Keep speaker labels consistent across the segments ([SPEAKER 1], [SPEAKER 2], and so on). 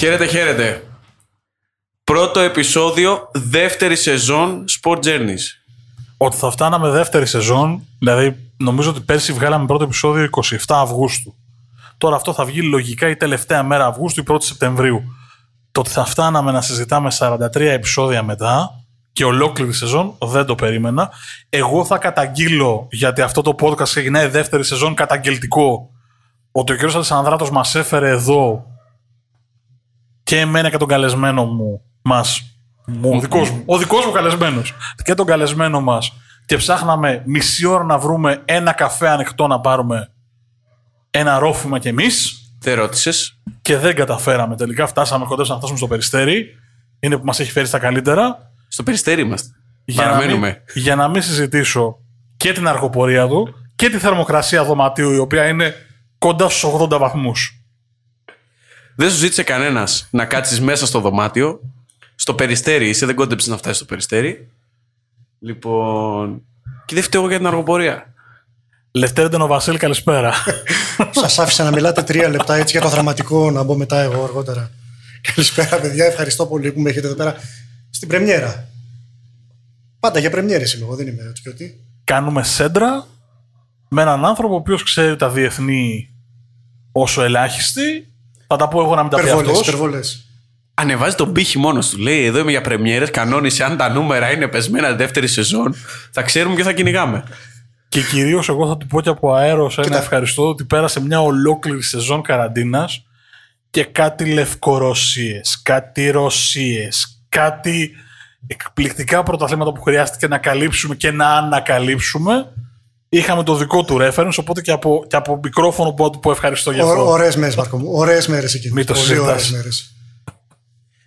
[SPEAKER 1] Χαίρετε, χαίρετε. Πρώτο επεισόδιο, δεύτερη σεζόν Sport Journeys.
[SPEAKER 2] Ότι θα φτάναμε δεύτερη σεζόν, δηλαδή νομίζω ότι πέρσι βγάλαμε πρώτο επεισόδιο 27 Αυγούστου. Τώρα αυτό θα βγει λογικά η τελευταία μέρα Αυγούστου ή 1η Σεπτεμβρίου. Το ότι θα φτάναμε να συζητάμε 43 επεισόδια μετά και ολόκληρη σεζόν δεν το περίμενα. Εγώ θα καταγγείλω, γιατί αυτό το podcast ξεκινάει δεύτερη σεζόν καταγγελτικό, ότι ο κ. Αλessανδράτος μας έφερε εδώ και εμένα και τον καλεσμένο μου, μας, μου, ο δικός μου, ο δικός μου καλεσμένος και τον καλεσμένο μας και ψάχναμε μισή ώρα να βρούμε ένα καφέ ανοιχτό να πάρουμε ένα ρόφημα κι εμείς
[SPEAKER 1] Δεν ρώτησες.
[SPEAKER 2] και δεν καταφέραμε τελικά. Φτάσαμε κοντά να φτάσουμε στο περιστέρι. Είναι που μας έχει φέρει στα καλύτερα.
[SPEAKER 1] Στο περιστέρι είμαστε.
[SPEAKER 2] Για να, μην,
[SPEAKER 1] Παραμένουμε.
[SPEAKER 2] για να μην συζητήσω και την αργοπορία του και τη θερμοκρασία δωματίου η οποία είναι κοντά στους 80 βαθμούς.
[SPEAKER 1] Δεν σου ζήτησε κανένας να κάτσεις μέσα στο δωμάτιο. Στο περιστέρι είσαι, δεν κόντεψες να φτάσεις στο περιστέρι. Λοιπόν. Και δεν φταίω εγώ για την αργοπορία.
[SPEAKER 2] Λευτέρντεν ο Βασίλη, καλησπέρα.
[SPEAKER 3] Σας άφησα να μιλάτε τρία λεπτά έτσι για το δραματικό, να μπω μετά εγώ αργότερα. Καλησπέρα, παιδιά. Ευχαριστώ πολύ που με έχετε εδώ πέρα στην πρεμιέρα. Πάντα για πρεμιέρε είμαι εγώ, δεν είμαι έτσι και ότι.
[SPEAKER 2] Κάνουμε σέντρα με έναν άνθρωπο ο οποίος ξέρει τα διεθνή όσο ελάχιστη. Θα τα πω εγώ να μην τα πει
[SPEAKER 3] Υπερβολές,
[SPEAKER 2] αυτός.
[SPEAKER 3] υπερβολές.
[SPEAKER 1] Ανεβάζει τον πύχη μόνος του. Λέει: Εδώ είμαι για πρεμιέρες. Κανόνισε αν τα νούμερα είναι πεσμένα δεύτερη σεζόν. Θα ξέρουμε και θα κυνηγάμε.
[SPEAKER 2] Και κυρίως εγώ θα του πω και από αέρο ένα
[SPEAKER 3] Κοίτα.
[SPEAKER 2] ευχαριστώ ότι πέρασε μια ολόκληρη σεζόν καραντίνας και κάτι Λευκορωσίες, κάτι Ρωσίες, κάτι εκπληκτικά πρωταθλήματα που χρειάστηκε να καλύψουμε και να ανακαλύψουμε. Είχαμε το δικό του reference, οπότε και από, και από μικρόφωνο που του πω ευχαριστώ για αυτό.
[SPEAKER 3] Ωραίες μέρες, Μάρκο μου. Ωραίες μέρες εκεί.
[SPEAKER 2] Μην το
[SPEAKER 3] Πολύ
[SPEAKER 2] συζητάς.
[SPEAKER 3] ωραίες μέρες.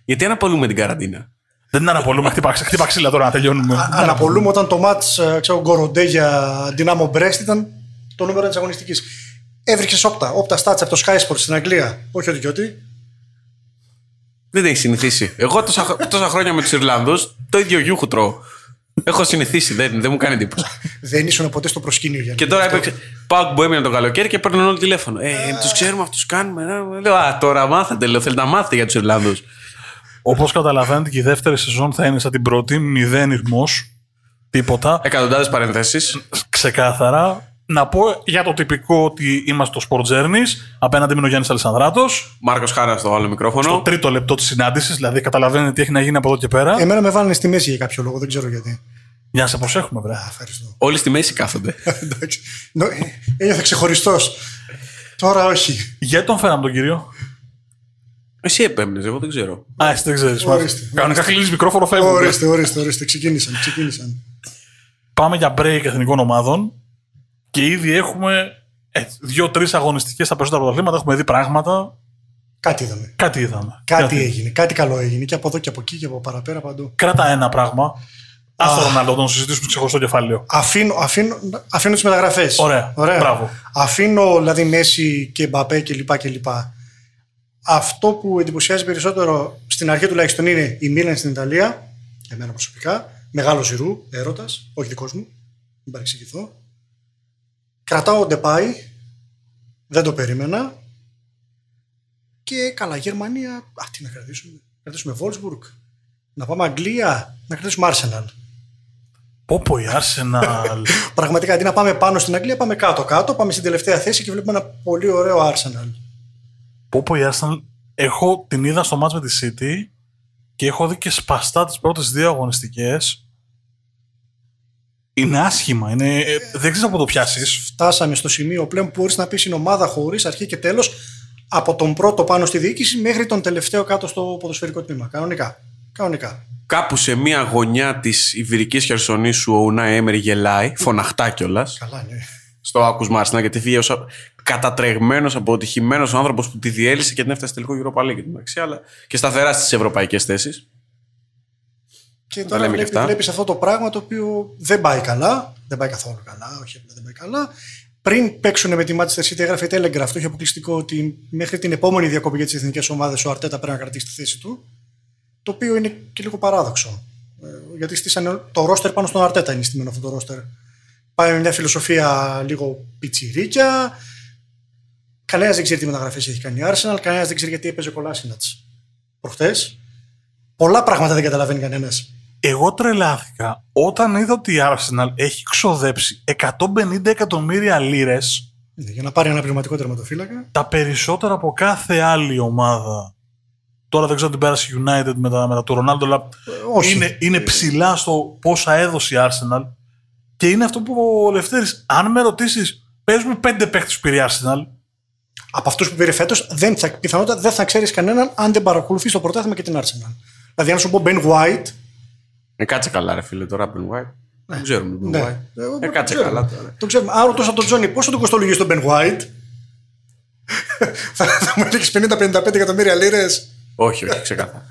[SPEAKER 1] Γιατί αναπολούμε την καραντίνα;
[SPEAKER 2] Δεν την αναπολούμε, χτύπα, χτύπα ξύλα τώρα να τελειώνουμε.
[SPEAKER 3] Αναπολούμε όταν το μάτς ξέρω, Γκοροντέ για Dinamo Brest ήταν το νούμερο της αγωνιστικής. Έβριξες όπτα. Όπτα στάτσε από το Sky Sports στην Αγγλία. Όχι ότι και ότι.
[SPEAKER 1] Δεν έχει συνηθίσει. Εγώ τόσα, τόσα χρόνια με τους Ιρλανδούς το ίδιο γιούχου τρώω. Έχω συνηθίσει, δεν, δεν μου κάνει εντύπωση.
[SPEAKER 3] Δεν ήσουν ποτέ στο προσκήνιο για
[SPEAKER 1] Και τώρα έπαιξε. Πάω που έμεινε το καλοκαίρι και παίρνουν όλο τηλέφωνο. Ε, τους ξέρουμε, αυτούς κάνουμε. ε, Λέω, Α, τώρα μάθατε, λέω, θέλετε να μάθετε για τους Ιρλανδούς.
[SPEAKER 2] Όπως καταλαβαίνετε, και η δεύτερη σεζόν θα είναι σαν την πρώτη, μηδέν ρυθμός, τίποτα.
[SPEAKER 1] Εκατοντάδες παρενθέσεις.
[SPEAKER 2] ξεκάθαρα. Να πω για το τυπικό ότι είμαστε στο Sport Journeys. Απέναντι μου είναι ο Γιάννης Αλessandράτο.
[SPEAKER 1] Μάρκος Χάρας στο άλλο μικρόφωνο.
[SPEAKER 2] Στο τρίτο λεπτό της συνάντησης, δηλαδή καταλαβαίνετε τι έχει να γίνει από εδώ και πέρα.
[SPEAKER 3] Εμένα με βάλανε στη μέση για κάποιο λόγο, δεν ξέρω γιατί.
[SPEAKER 2] Για να σε προσέχουμε, βρε.
[SPEAKER 3] Α, ευχαριστώ.
[SPEAKER 1] Όλοι στη μέση κάθονται.
[SPEAKER 3] Εντάξει. Νο- ε, Ένιωθα ξεχωριστός. Τώρα όχι.
[SPEAKER 2] Γιατί τον φέραμε τον κύριο.
[SPEAKER 1] Εσύ επέμενε, εγώ δεν ξέρω.
[SPEAKER 2] Α, εσύ δεν ξέρεις.
[SPEAKER 3] Ορίστε.
[SPEAKER 2] Κανονικά κλείνεις μικρόφωνο, φεύγουμε.
[SPEAKER 3] Ορίστε, ορίστε, ορίστε. Ξεκίνησαν, ξεκίνησαν.
[SPEAKER 2] Πάμε για break εθνικών ομάδων και ήδη έχουμε ε, δύο-τρεις αγωνιστικές στα περισσότερα πρωταθλήματα. Έχουμε δει πράγματα.
[SPEAKER 3] Κάτι είδαμε.
[SPEAKER 2] Κάτι είδαμε.
[SPEAKER 3] Κάτι έγινε. Κάτι καλό έγινε. Και από εδώ και από εκεί και από παραπέρα παντού.
[SPEAKER 2] Κράτα ένα πράγμα. Α το Ρονάλντο, τον συζητήσουμε στο ξεχωριστό κεφάλαιο.
[SPEAKER 3] Αφήνω, αφήνω, αφήνω τις μεταγραφές.
[SPEAKER 2] Ωραία. Μπράβο.
[SPEAKER 3] Αφήνω δηλαδή Μέση και Μπαπέ κλπ. κλπ. Αυτό που εντυπωσιάζει περισσότερο στην αρχή τουλάχιστον είναι η Μίλαν στην Ιταλία. Εμένα προσωπικά. Μεγάλο ζηρού, έρωτας, όχι δικός μου. Μην παρεξηγηθώ. Κρατάω ο Ντεπάι. Δεν το περίμενα. Και καλά, Γερμανία. Α, τι να κρατήσουμε. Να κρατήσουμε Wolfsburg. Να πάμε Αγγλία. Να κρατήσουμε Arsenal.
[SPEAKER 2] Πω πω η Arsenal.
[SPEAKER 3] Πραγματικά αντί να πάμε πάνω στην Αγγλία, πάμε κάτω-κάτω. Πάμε στην τελευταία θέση και βλέπουμε ένα πολύ ωραίο Arsenal.
[SPEAKER 2] Πω πω η Arsenal. Έχω την είδα στο μάτς με τη City και έχω δει και σπαστά τις πρώτες δύο αγωνιστικές. Είναι άσχημα. Είναι... ε, δεν ξέρεις από το πιάσεις.
[SPEAKER 3] Φτάσαμε στο σημείο πλέον που μπορείς να πεις είναι ομάδα χωρίς αρχή και τέλος από τον πρώτο πάνω στη διοίκηση μέχρι τον τελευταίο κάτω στο ποδοσφαιρικό τμήμα. Κανονικά. Κανονικά.
[SPEAKER 1] Κάπου σε μία γωνιά της Ιβυρικής Χερσονήσου ο Ουνάι Έμερι γελάει, φωναχτά κιόλας,
[SPEAKER 3] Καλά, ναι.
[SPEAKER 1] στο άκουσμα Arsenal, γιατί φύγε ως κατατρεγμένος, αποτυχημένος άνθρωπος που τη διέλυσε και την έφτασε τελικό Europa League μεταξύ, αλλά και σταθερά στις ευρωπαϊκές θέσεις.
[SPEAKER 3] Και
[SPEAKER 1] Τα
[SPEAKER 3] τώρα
[SPEAKER 1] λέμε και
[SPEAKER 3] βλέπει,
[SPEAKER 1] αυτά.
[SPEAKER 3] βλέπεις αυτό το πράγμα το οποίο δεν πάει καλά. Δεν πάει καθόλου καλά. Όχι, απλά δεν πάει καλά. Πριν παίξουν με τη Manchester City, έγραφε η Telegraph. Το είχε αποκλειστικό ότι μέχρι την επόμενη διακοπή για τις εθνικές ομάδες ο Αρτέτα πρέπει να κρατήσει τη θέση του. Το οποίο είναι και λίγο παράδοξο. Ε, γιατί στήσανε το ρόστερ πάνω στον Αρτέτα είναι στημένο αυτό το ρόστερ. Πάει με μια φιλοσοφία λίγο πιτσιρίκια. Κανένας δεν ξέρει τι μεταγραφές έχει κάνει η Arsenal, κανένας δεν ξέρει γιατί έπαιζε κολάσινατ. προχτές. Πολλά πράγματα δεν καταλαβαίνει κανένας.
[SPEAKER 2] Εγώ τρελάθηκα όταν είδα ότι η Arsenal έχει ξοδέψει 150 εκατομμύρια λίρες,
[SPEAKER 3] Ναι, για να πάρει ένα πνευματικό τερματοφύλακα.
[SPEAKER 2] τα περισσότερα από κάθε άλλη ομάδα. Τώρα δεν ξέρω αν την πέρασε η United με τα, με τα του Ρονάλντο, αλλά
[SPEAKER 3] όχι.
[SPEAKER 2] είναι, είναι ψηλά στο πόσα έδωσε η Arsenal. Και είναι αυτό που ο Λευτέρης, αν με ρωτήσεις, παίζουμε πέντε παίχτε που πήρε η Arsenal.
[SPEAKER 3] Από αυτούς που πήρε φέτος, πιθανότατα δεν θα ξέρεις κανέναν αν δεν παρακολουθείς το πρωτάθλημα και την Arsenal. Δηλαδή, αν σου πω Ben White.
[SPEAKER 1] Ε, κάτσε καλά, ρε φίλε, τώρα Ben White. Δεν ξέρουμε Ben
[SPEAKER 3] Ναι.
[SPEAKER 1] White.
[SPEAKER 3] Ε,
[SPEAKER 1] Ε, κάτσε
[SPEAKER 3] ξέρουμε.
[SPEAKER 1] καλά τώρα.
[SPEAKER 3] Το ξέρουμε. Αν ρωτούσα τον Τζόνι πόσο του κοστολογεί στον Ben White, θα, θα μου έλεγες 50-55 εκατομμύρια λίρες;
[SPEAKER 1] Όχι, όχι, ξεκάθαρα.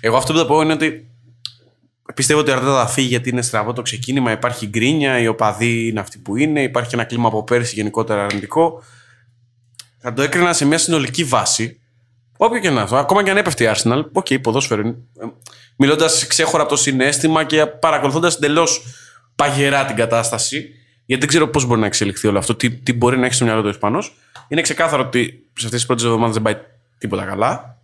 [SPEAKER 1] Εγώ αυτό που θα πω είναι ότι πιστεύω ότι ο Αρτέτα θα φύγει γιατί είναι στραβό το ξεκίνημα. Υπάρχει γκρίνια, οι οπαδοί είναι αυτοί που είναι, υπάρχει ένα κλίμα από πέρσι γενικότερα αρνητικό. Θα το έκρινα σε μια συνολική βάση. Όποιο και να είναι αυτό. Ακόμα και αν έπεφτε η Arsenal, ok, ποδόσφαιρο είναι. Μιλώντας ξέχωρα από το συναίσθημα και παρακολουθώντας εντελώς παγερά την κατάσταση, γιατί δεν ξέρω πώς μπορεί να εξελιχθεί όλο αυτό, τι, τι μπορεί να έχει στο μυαλό του ο Ισπανός. Είναι ξεκάθαρο ότι σε αυτές τις πρώτες εβδομάδες δεν πάει τίποτα καλά.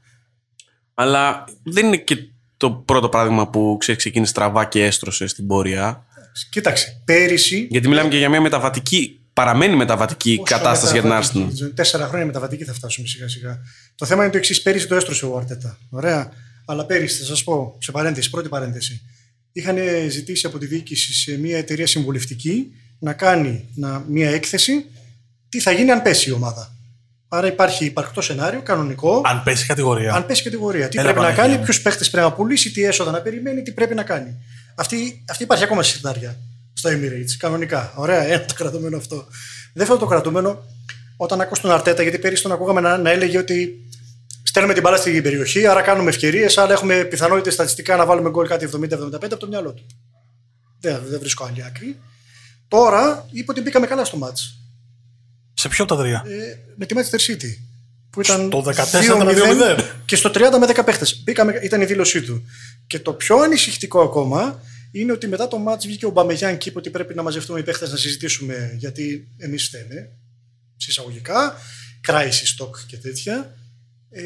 [SPEAKER 1] Αλλά δεν είναι και το πρώτο παράδειγμα που ξέρει, ξεκίνησε στραβά και έστρωσε στην πορεία.
[SPEAKER 3] Κοίταξε, πέρυσι.
[SPEAKER 1] Γιατί μιλάμε και για μια μεταβατική, παραμένει μεταβατική
[SPEAKER 3] Πόσο
[SPEAKER 1] κατάσταση για την
[SPEAKER 3] μεταβατική,
[SPEAKER 1] Arsenal.
[SPEAKER 3] Τέσσερα χρόνια μεταβατική θα φτάσουμε σιγά σιγά. Το θέμα είναι το εξής. Πέρυσι το έστρωσε ο Αρτέτα. Ωραία. Αλλά πέρυσι, θα σας πω, σε παρένθεση, πρώτη παρένθεση. Είχαν ζητήσει από τη διοίκηση σε μια εταιρεία συμβουλευτική να κάνει να, μια έκθεση τι θα γίνει αν πέσει η ομάδα. Άρα υπάρχει υπαρκτό σενάριο, κανονικό.
[SPEAKER 2] Αν πέσει κατηγορία.
[SPEAKER 3] Αν πέσει κατηγορία. Τι
[SPEAKER 2] Έλα,
[SPEAKER 3] πρέπει να
[SPEAKER 2] Παναγία
[SPEAKER 3] κάνει,
[SPEAKER 2] μου.
[SPEAKER 3] ποιους παίχτε πρέπει να πουλήσει, τι έσοδα να περιμένει, τι πρέπει να κάνει. Αυτή, αυτή υπάρχει ακόμα σε σενάρια στο Emirates. Κανονικά. Ωραία, ένα το κρατούμενο αυτό. Δεύτερο το κρατούμενο, όταν ακούς τον Αρτέτα, γιατί πέρυσι τον ακούγαμε να, να έλεγε ότι στέλνουμε την μπάλα στην περιοχή, άρα κάνουμε ευκαιρίες, άρα έχουμε πιθανότητες στατιστικά να βάλουμε γκολ κάτι 70-75 από το μυαλό του. Δεν, δεν βρίσκω άλλη άκρη. Τώρα είπε ότι μπήκαμε καλά στο μάτς.
[SPEAKER 2] Σε ποιο από τα τρία;
[SPEAKER 3] Ε, με τη Manchester City. Που ήταν
[SPEAKER 2] Στο 14
[SPEAKER 3] 2-0
[SPEAKER 2] 2-0.
[SPEAKER 3] και στο 30 με 10 παίχτες. Ήταν η δήλωσή του. Και το πιο ανησυχητικό ακόμα είναι ότι μετά το μάτς βγήκε ο Μπαμεγιάν και είπε ότι πρέπει να μαζευτούμε οι παίχτες να συζητήσουμε γιατί εμείς φταίμε. Συσσαγωγικά, crisis stock και τέτοια. Ε,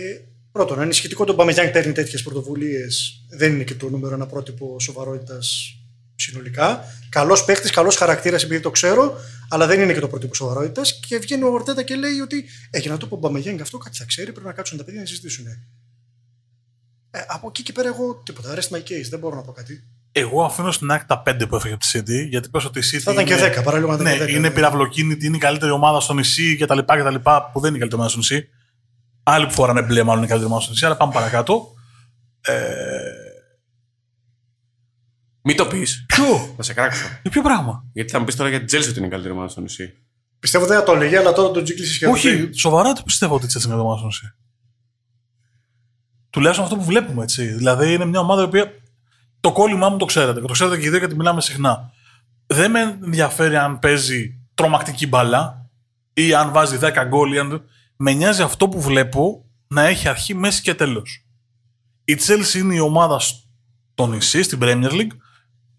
[SPEAKER 3] πρώτον, ανησυχητικό το Μπαμεγιάν παίρνει τέτοιες πρωτοβουλίες. Δεν είναι και το νούμερο ένα πρότυπο σοβαρότητας συνολικά. Καλός παίχτης, καλός χαρακτήρας επειδή το ξέρω, αλλά δεν είναι και το πρότυπο σοβαρότητας. Και βγαίνει ο Ορτέτα και λέει ότι ε, για να το πω Μπαμεγιάν αυτό κάτι θα ξέρει, πρέπει να κάτσουν τα παιδιά να συζητήσουν. Ε, από εκεί και πέρα, εγώ τίποτα. Rest my case, δεν μπορώ να πω κάτι.
[SPEAKER 2] Εγώ αφήνω στην άκρη τα πέντε που έφυγε από τη City, γιατί πες ότι η City.
[SPEAKER 3] Θα ήταν και
[SPEAKER 2] είναι-
[SPEAKER 3] 10, παραλίγο να ήταν
[SPEAKER 2] Ναι,
[SPEAKER 3] και 10,
[SPEAKER 2] είναι
[SPEAKER 3] ναι.
[SPEAKER 2] πυραυλοκίνητη, είναι η καλύτερη ομάδα στο νησί κτλ. κτλ που δεν είναι η καλύτερη ομάδα στο νησί. Άλλοι που φοράνε μπλε, μάλλον είναι η καλύτερη ομάδα στο νησί, αλλά πάμε παρακάτω.
[SPEAKER 1] Μην το πεις.
[SPEAKER 2] Ποιο;
[SPEAKER 1] Θα σε κράξω.
[SPEAKER 2] Για ποιο πράγμα;
[SPEAKER 1] Γιατί θα μου πεις τώρα για την Τζέλση ότι είναι η καλύτερη ομάδα στο νησί.
[SPEAKER 3] Πιστεύω δεν θα το έλεγε, αλλά τώρα τον τζίκλισε και
[SPEAKER 2] Όχι, σοβαρά το πιστεύω ότι η Chelsea είναι η ομάδα στο νησί. Τουλάχιστον αυτό που βλέπουμε έτσι. Δηλαδή είναι μια ομάδα η οποία. Το κόλλημά μου το ξέρετε. Και το ξέρετε και οι δύο γιατί μιλάμε συχνά. Δεν με ενδιαφέρει αν παίζει τρομακτική μπάλα ή αν βάζει 10 γκολ. Ή αν... Με νοιάζει αυτό που βλέπω να έχει αρχή, μέση και τέλος. Η Chelsea είναι η ομάδα στο νησί, στην Premier League,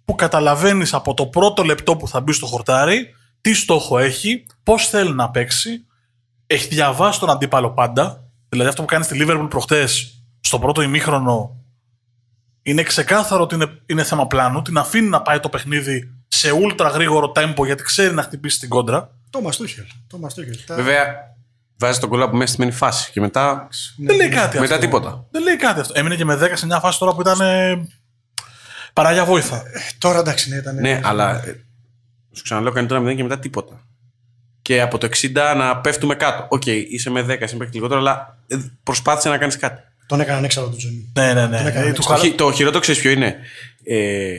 [SPEAKER 2] που καταλαβαίνεις από το πρώτο λεπτό που θα μπει στο χορτάρι τι στόχο έχει, πώς θέλει να παίξει, έχει διαβάσει τον αντίπαλο πάντα. Δηλαδή αυτό που κάνει στη Liverpool προχτές, στο πρώτο ημίχρονο, είναι ξεκάθαρο ότι είναι, είναι θέμα πλάνου. Την αφήνει να πάει το παιχνίδι σε ultra γρήγορο tempo γιατί ξέρει να χτυπήσει την κόντρα.
[SPEAKER 3] Το Μαστούχελ. Το Μαστούχελ. Τα-
[SPEAKER 1] Βέβαια, βάζει τον κόλλο από μέσα στη μένη φάση και μετά.
[SPEAKER 3] Ναι,
[SPEAKER 2] Δεν λέει
[SPEAKER 3] ναι.
[SPEAKER 2] κάτι
[SPEAKER 1] Μετά
[SPEAKER 2] αυτό.
[SPEAKER 1] τίποτα.
[SPEAKER 2] Δεν λέει κάτι αυτό. Έμεινε και με 10 σε μια φάση τώρα που ήταν. Ε, παράγια βόηθα.
[SPEAKER 3] Τώρα εντάξει, ναι, ήταν.
[SPEAKER 1] Ναι, αλλά. ε, Σου ξαναλέω κάνει τώρα 0 και μετά τίποτα. Και από το 60 να πέφτουμε κάτω. Οκ, είσαι με 10, είσαι με λιγότερο, αλλά ε, προσπάθησε να κάνεις κάτι.
[SPEAKER 3] Τον έκαναν έξαλλο τον Τζονί.
[SPEAKER 2] Ναι, ναι, ναι.
[SPEAKER 3] Τον έκανε
[SPEAKER 2] Ε,
[SPEAKER 3] έξω.
[SPEAKER 2] του
[SPEAKER 1] Το,
[SPEAKER 2] χαρά-
[SPEAKER 1] χει- το χειρότερο ξέρεις ποιο είναι. Ε,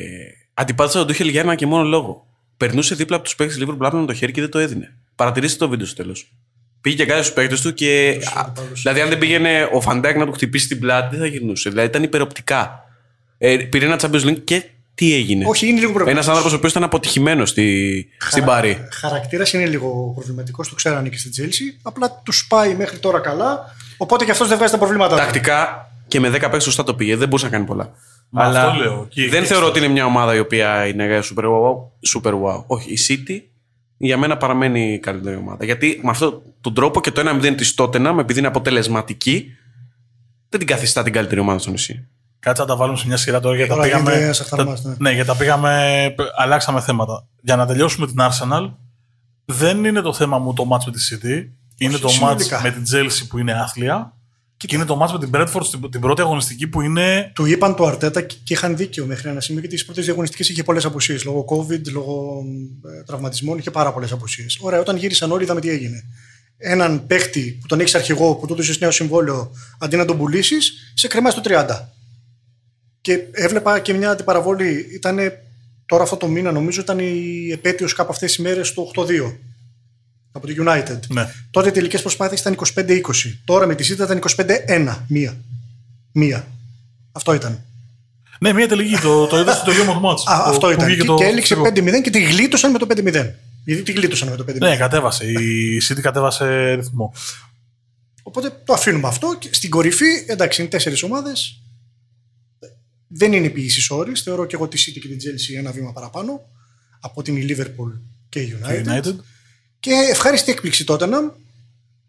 [SPEAKER 1] αντιπάθησα τον Τούχελ για ένα και μόνο λόγο. Περνούσε δίπλα από τους παίκτες Liverpool πλάτη με το χέρι και δεν το έδινε. Παρατηρήστε το βίντεο στο τέλος. Πήγε και κάτι στους παίκτες του και.
[SPEAKER 3] Τους
[SPEAKER 1] α,
[SPEAKER 3] αντιπάλους.
[SPEAKER 1] δηλαδή, αν δεν πήγαινε ο Φαν Ντάικ να του χτυπήσει την πλάτη, δεν θα γυρνούσε. Δηλαδή, ήταν υπεροπτικά. Ε, πήρε ένα Champions League και τι έγινε;
[SPEAKER 3] Όχι, είναι λίγο
[SPEAKER 1] Ένας
[SPEAKER 3] προβληματικό.
[SPEAKER 1] άνθρωπος ο οποίος ήταν αποτυχημένος στη, στην Παρί.
[SPEAKER 3] Χαρακτήρας είναι λίγο προβληματικός, το ξέρανε και στην Τσέλσι. Απλά τους πάει μέχρι τώρα καλά. Οπότε και αυτός δεν βγάζει τα προβλήματά του.
[SPEAKER 1] Τακτικά και με 10 παίκτες σωστά το πήγε. Δεν μπορούσε να κάνει πολλά.
[SPEAKER 2] Μα
[SPEAKER 1] Αλλά
[SPEAKER 2] αυτό λέω. Και-
[SPEAKER 1] δεν
[SPEAKER 2] και
[SPEAKER 1] θεωρώ
[SPEAKER 2] στο-
[SPEAKER 1] ότι είναι μια ομάδα η οποία είναι super wow. Super wow. Όχι, η City για μένα παραμένει η καλύτερη ομάδα. Γιατί με αυτόν τον τρόπο και το 1-0 της Tottenham, επειδή είναι αποτελεσματική, δεν δεν την καθιστά την καλύτερη ομάδα στο νησί.
[SPEAKER 2] Κάτσε να τα βάλουμε σε μια σειρά τώρα γιατί τα
[SPEAKER 3] Τώρα
[SPEAKER 2] πήγαμε.
[SPEAKER 3] γίνεται σε χταρμάς, ναι.
[SPEAKER 2] ναι, γιατί τα πήγαμε. Αλλάξαμε θέματα. Για να τελειώσουμε την Arsenal, δεν είναι το θέμα μου το match με τη City. Είναι το match
[SPEAKER 3] συνολικά.
[SPEAKER 2] με την Chelsea που είναι άθλια. Και είναι το match με την Bradford στην- την πρώτη αγωνιστική που είναι.
[SPEAKER 3] Του είπαν το Αρτέτα και και είχαν δίκιο μέχρι ένα σημείο γιατί στι πρώτες διαγωνιστικές είχε πολλές απουσίες. Λόγω COVID, λόγω ε, τραυματισμών, είχε πάρα πολλές απουσίες. Ωραία, όταν γύρισαν όλοι, είδαμε τι έγινε. Έναν παίχτη που τον έχεις αρχηγό, που του έδωσες νέο συμβόλαιο, αντί να τον πουλήσεις, σε κρεμάει στο 30. Και έβλεπα και μια αντιπαραβολή. Ήταν τώρα αυτό το μήνα, νομίζω, ήταν η επέτειος κάπου αυτές τις μέρες του 8-2 από το United.
[SPEAKER 2] Ναι.
[SPEAKER 3] Τότε οι τελικές προσπάθειες ήταν 25-20. Τώρα με τη City ήταν 25-1. Μία. Μία. Αυτό ήταν.
[SPEAKER 2] Ναι, μια τελική. Το, το είδα στο τελείωμα του match.
[SPEAKER 3] Α,
[SPEAKER 2] Που-
[SPEAKER 3] αυτό
[SPEAKER 2] που
[SPEAKER 3] ήταν.
[SPEAKER 2] βγήκε
[SPEAKER 3] Και,
[SPEAKER 2] το-
[SPEAKER 3] και έληξε
[SPEAKER 2] το-
[SPEAKER 3] 5-0 και τη γλίτωσαν με το 5-0. Γιατί τη γλίτωσαν με το 5-0.
[SPEAKER 2] Ναι, κατέβασε. Η City κατέβασε ρυθμό.
[SPEAKER 3] Οπότε το αφήνουμε αυτό. Και στην κορυφή, εντάξει, είναι τέσσερις ομάδες. Δεν είναι επί ίσης όρης. Θεωρώ και εγώ τη City και την Chelsea ένα βήμα παραπάνω από την η Liverpool και η United.
[SPEAKER 2] United.
[SPEAKER 3] Και ευχάριστη έκπληξη τότε να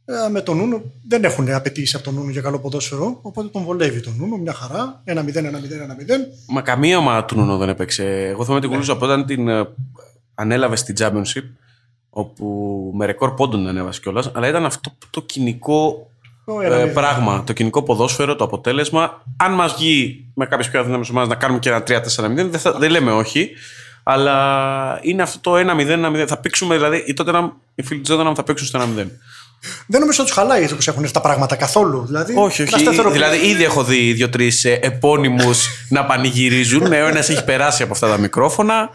[SPEAKER 3] ε, με τον Νούνο. Δεν έχουν απαιτήσει από τον Νούνο για καλό ποδόσφαιρο. Οπότε τον βολεύει τον Νούνο. Μια χαρά. 1-0, 1-0, 1-0.
[SPEAKER 1] Μα καμία ομάδα του Νούνο δεν έπαιξε. Εγώ θυμάμαι την κουλούσα από όταν την ε, ανέλαβε στην Championship, όπου με ρεκόρ πόντων την ανέβασε κιόλας, αλλά ήταν αυτό το κοινικό
[SPEAKER 3] Το
[SPEAKER 1] ε,
[SPEAKER 3] 1-0.
[SPEAKER 1] πράγμα, το κοινικό ποδόσφαιρο, το αποτέλεσμα. Αν μας βγει με κάποιες πιο αδύναμες ομάδες να κάνουμε και ένα 3-4-0, δεν, θα- δεν λέμε όχι. Αλλά είναι αυτό το 1-0, 1-0. Θα παίξουμε, δηλαδή, οι, Tottenham, οι φίλοι τη Tottenham θα παίξουν στο 1-0.
[SPEAKER 3] Δεν νομίζω ότι τους χαλάει έτσι όπως έχουν έρθει τα πράγματα καθόλου. Δηλαδή,
[SPEAKER 1] Όχι,
[SPEAKER 3] τα
[SPEAKER 1] όχι.
[SPEAKER 3] σταθεροποιούν.
[SPEAKER 1] Δηλαδή, ήδη έχω δει δύο-τρεις επώνυμους να πανηγυρίζουν. Ναι, ο ένας έχει περάσει από αυτά τα μικρόφωνα.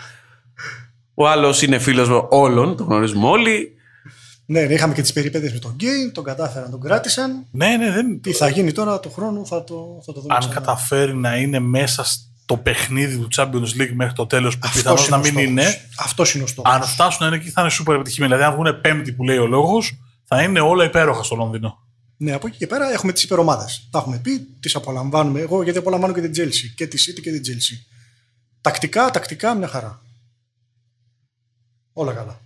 [SPEAKER 1] Ο άλλος είναι φίλος όλων, το γνωρίζουμε όλοι.
[SPEAKER 3] Ναι, ναι, είχαμε και τις περιπέτειες με τον Γκέι, τον κατάφεραν, τον κράτησαν.
[SPEAKER 2] Ναι, ναι, δεν.
[SPEAKER 3] Τι θα γίνει τώρα του χρόνου θα το, θα το δούμε.
[SPEAKER 2] Αν
[SPEAKER 3] ξανά.
[SPEAKER 2] καταφέρει να είναι μέσα στο παιχνίδι του Champions League μέχρι το τέλος, που
[SPEAKER 3] Αυτός
[SPEAKER 2] πιθανώς να
[SPEAKER 3] ο
[SPEAKER 2] μην
[SPEAKER 3] στόχος.
[SPEAKER 2] είναι.
[SPEAKER 3] Αυτός είναι ο στόχος.
[SPEAKER 2] Αν φτάσουν να είναι εκεί, θα είναι super επιτυχημένοι. Δηλαδή, αν βγουν πέμπτη που λέει ο λόγος, θα είναι όλα υπέροχα στο Λονδίνο.
[SPEAKER 3] Ναι, από εκεί και πέρα έχουμε τις υπερομάδες. Τα έχουμε πει, τις απολαμβάνουμε. Εγώ γιατί απολαμβάνω και την Chelsea. Και τη City και την Chelsea. Τακτικά, τακτικά, μια χαρά. Όλα καλά.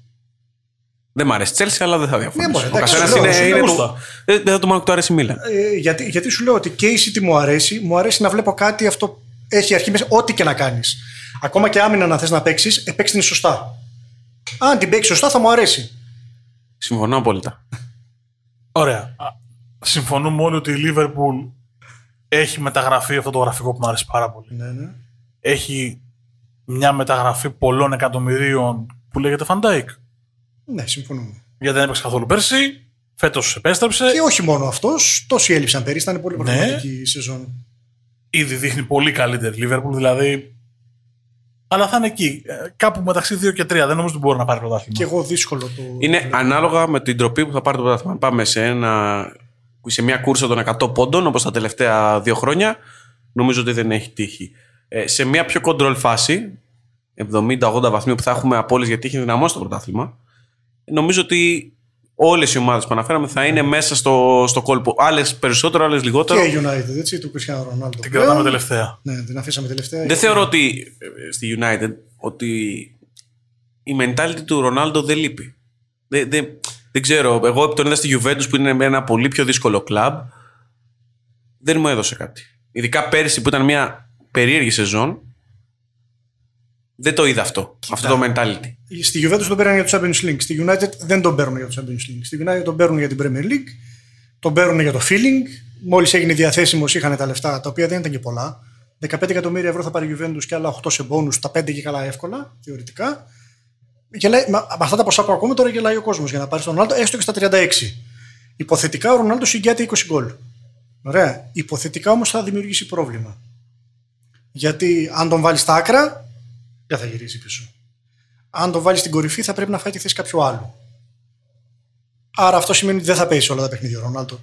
[SPEAKER 1] Δεν μ' αρέσει η Chelsea, αλλά δεν θα
[SPEAKER 3] Ναι,
[SPEAKER 1] διαφωνήσω.
[SPEAKER 3] μωρέ,
[SPEAKER 1] Ο
[SPEAKER 3] εντάξει,
[SPEAKER 1] καθένας
[SPEAKER 3] σου λέω,
[SPEAKER 1] είναι.
[SPEAKER 3] σου
[SPEAKER 1] είναι
[SPEAKER 2] λέω
[SPEAKER 1] το-
[SPEAKER 2] γούστα.
[SPEAKER 1] Ε, Δεν θα του μάθω του αρέσει η Μίλαν.
[SPEAKER 3] Ε, γιατί, γιατί σου λέω ότι και η City μου αρέσει, μου αρέσει να βλέπω κάτι αυτό έχει αρχή μέσα, ό,τι και να κάνεις. Ακόμα και άμυνα να θες να παίξεις, επέξει την σωστά. Αν την παίξεις σωστά, θα μου αρέσει.
[SPEAKER 1] Συμφωνώ απόλυτα.
[SPEAKER 2] Ωραία. Α, Συμφωνούμε όλοι ότι η Liverpool έχει μεταγραφεί αυτό το γραφικό που μου αρέσει πάρα πολύ.
[SPEAKER 3] Ναι, ναι.
[SPEAKER 2] Έχει μια μεταγραφή πολλών εκατομμυρίων που λέγεται Van Dijk.
[SPEAKER 3] Ναι, συμφωνούμε.
[SPEAKER 2] Γιατί δεν έπαιξε καθόλου πέρσι. Φέτος επέστρεψε.
[SPEAKER 3] Και όχι μόνο αυτός, τόσοι έλειψαν πέρυσι, ήταν πολύ
[SPEAKER 2] Ναι.
[SPEAKER 3] προβληματική η σεζόν.
[SPEAKER 2] Ήδη δείχνει πολύ καλύτερη η Liverpool, δηλαδή. Αλλά θα είναι εκεί. Ε, Κάπου μεταξύ 2 και 3. Δεν νομίζω ότι μπορεί να πάρει πρωτάθλημα.
[SPEAKER 3] Και εγώ δύσκολο το.
[SPEAKER 1] Είναι ανάλογα με την τροπή που θα πάρει το πρωτάθλημα. Αν πάμε σε, ένα, σε μια κούρσα των 100 πόντων, όπως τα τελευταία δύο χρόνια, νομίζω ότι δεν έχει τύχει. Ε, σε μια πιο control φάση, 70-80 βαθμοί που θα έχουμε απόλυση γιατί έχει δυναμώσει το πρωτάθλημα, νομίζω ότι όλες οι ομάδες που αναφέραμε θα είναι μέσα στο, στο κόλπο. Άλλες περισσότερο, άλλες λιγότερο.
[SPEAKER 3] Και η United, έτσι, του Cristiano Ronaldo.
[SPEAKER 2] Την κρατάμε τελευταία.
[SPEAKER 3] Ναι, την αφήσαμε τελευταία.
[SPEAKER 1] Δεν θεωρώ ότι ε, στη United ότι η mentality του Ρονάλντο δεν λείπει. Δεν, δεν, δεν ξέρω. Εγώ τον είδα στη Juventus που είναι ένα πολύ πιο δύσκολο κλαμπ. Δεν μου έδωσε κάτι. Ειδικά πέρυσι που ήταν μια περίεργη σεζόν. Δεν το είδα αυτό. Αυτό το mentality.
[SPEAKER 3] Στη Juventus τον παίρνουν για το Champions League. Στη United δεν τον παίρνουν για το Champions League. Στη United τον παίρνουν για την Premier League. Τον παίρνουν για το feeling. Μόλις έγινε διαθέσιμος, είχαν τα λεφτά, τα οποία δεν ήταν και πολλά. 15 εκατομμύρια ευρώ θα πάρει η Juventus και άλλα 8 σε bonus, τα 5 και καλά εύκολα, θεωρητικά. Γελάει, με με αυτά τα ποσά που ακούμε τώρα γελάει ο κόσμος για να πάρει τον Ρονάλντο έστω και στα 36. Υποθετικά ο Ρονάλντο συγκιάται 20 γκολ. Ωραία. Υποθετικά όμως θα δημιουργήσει πρόβλημα. Γιατί αν τον βάλεις στα άκρα, δεν θα γυρίσει πίσω. Αν τον βάλεις στην κορυφή, θα πρέπει να φάει τη θέση κάποιου άλλου. Άρα αυτό σημαίνει ότι δεν θα παίξει όλα τα παιχνίδια ο Ρονάλντο.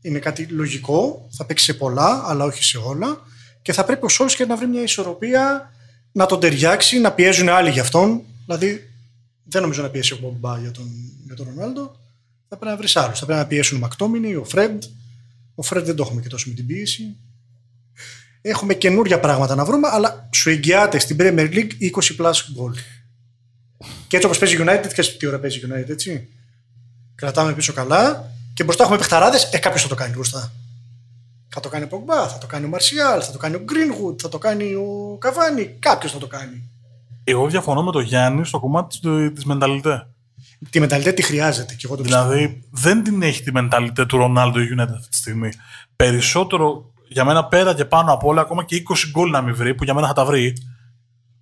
[SPEAKER 3] Είναι κάτι λογικό, θα παίξει σε πολλά, αλλά όχι σε όλα. Και θα πρέπει ο Σόλσκερ να βρει μια ισορροπία, να τον ταιριάξει, να πιέζουν άλλοι για αυτόν. Δηλαδή, δεν νομίζω να πιέσει ο Μπομπά για τον, για τον Ρονάλντο. Θα πρέπει να βρεις άλλους. Θα πρέπει να πιέσουν ο Μακτόμινι, ο Φρεντ. Ο Φρεντ δεν το έχουμε και τόσο με την πίεση. Έχουμε καινούρια πράγματα να βρούμε, αλλά σου εγγυάται στην Premier League 20 plus goal. Και έτσι όπως παίζει η United, και τι ώρα παίζει η United, έτσι. Κρατάμε πίσω καλά και μπροστά έχουμε παιχταράδες, ε, κάποιος θα το κάνει μπροστά. Θα το κάνει ο Πογκμπά, θα το κάνει ο Μαρσιάλ, θα το κάνει ο Γκρίνγουτ, θα το κάνει ο Καβάνη. Κάποιος θα το κάνει.
[SPEAKER 2] Εγώ διαφωνώ με τον Γιάννη στο κομμάτι της μενταλιτέ.
[SPEAKER 3] Της μενταλιτέ τη χρειάζεται και εγώ το πιστεύω.
[SPEAKER 2] Δηλαδή δεν την έχει τη μενταλιτέ του Ρονάλντο η United αυτή τη στιγμή. Περισσότερο για μένα πέρα και πάνω από όλα, ακόμα και 20 γκολ να μην βρει, που για μένα θα τα βρει.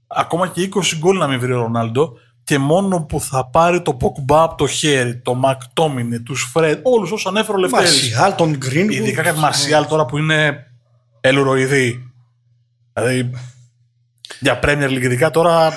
[SPEAKER 2] Ακόμα και 20 γκολ να μην βρει ο Ρονάλντο και μόνο που θα πάρει το Ποκμπά από το χέρι, το Μακτόμινε, τους Φρέντ, όλους όσους ανέφερε ο Λευτέρης.
[SPEAKER 3] Μαρσιάλ, τον Γκρίνγουτ.
[SPEAKER 2] Ειδικά κάτι Μαρσιάλ τώρα που είναι ελουροειδή. Δηλαδή για Premier League ειδικά τώρα.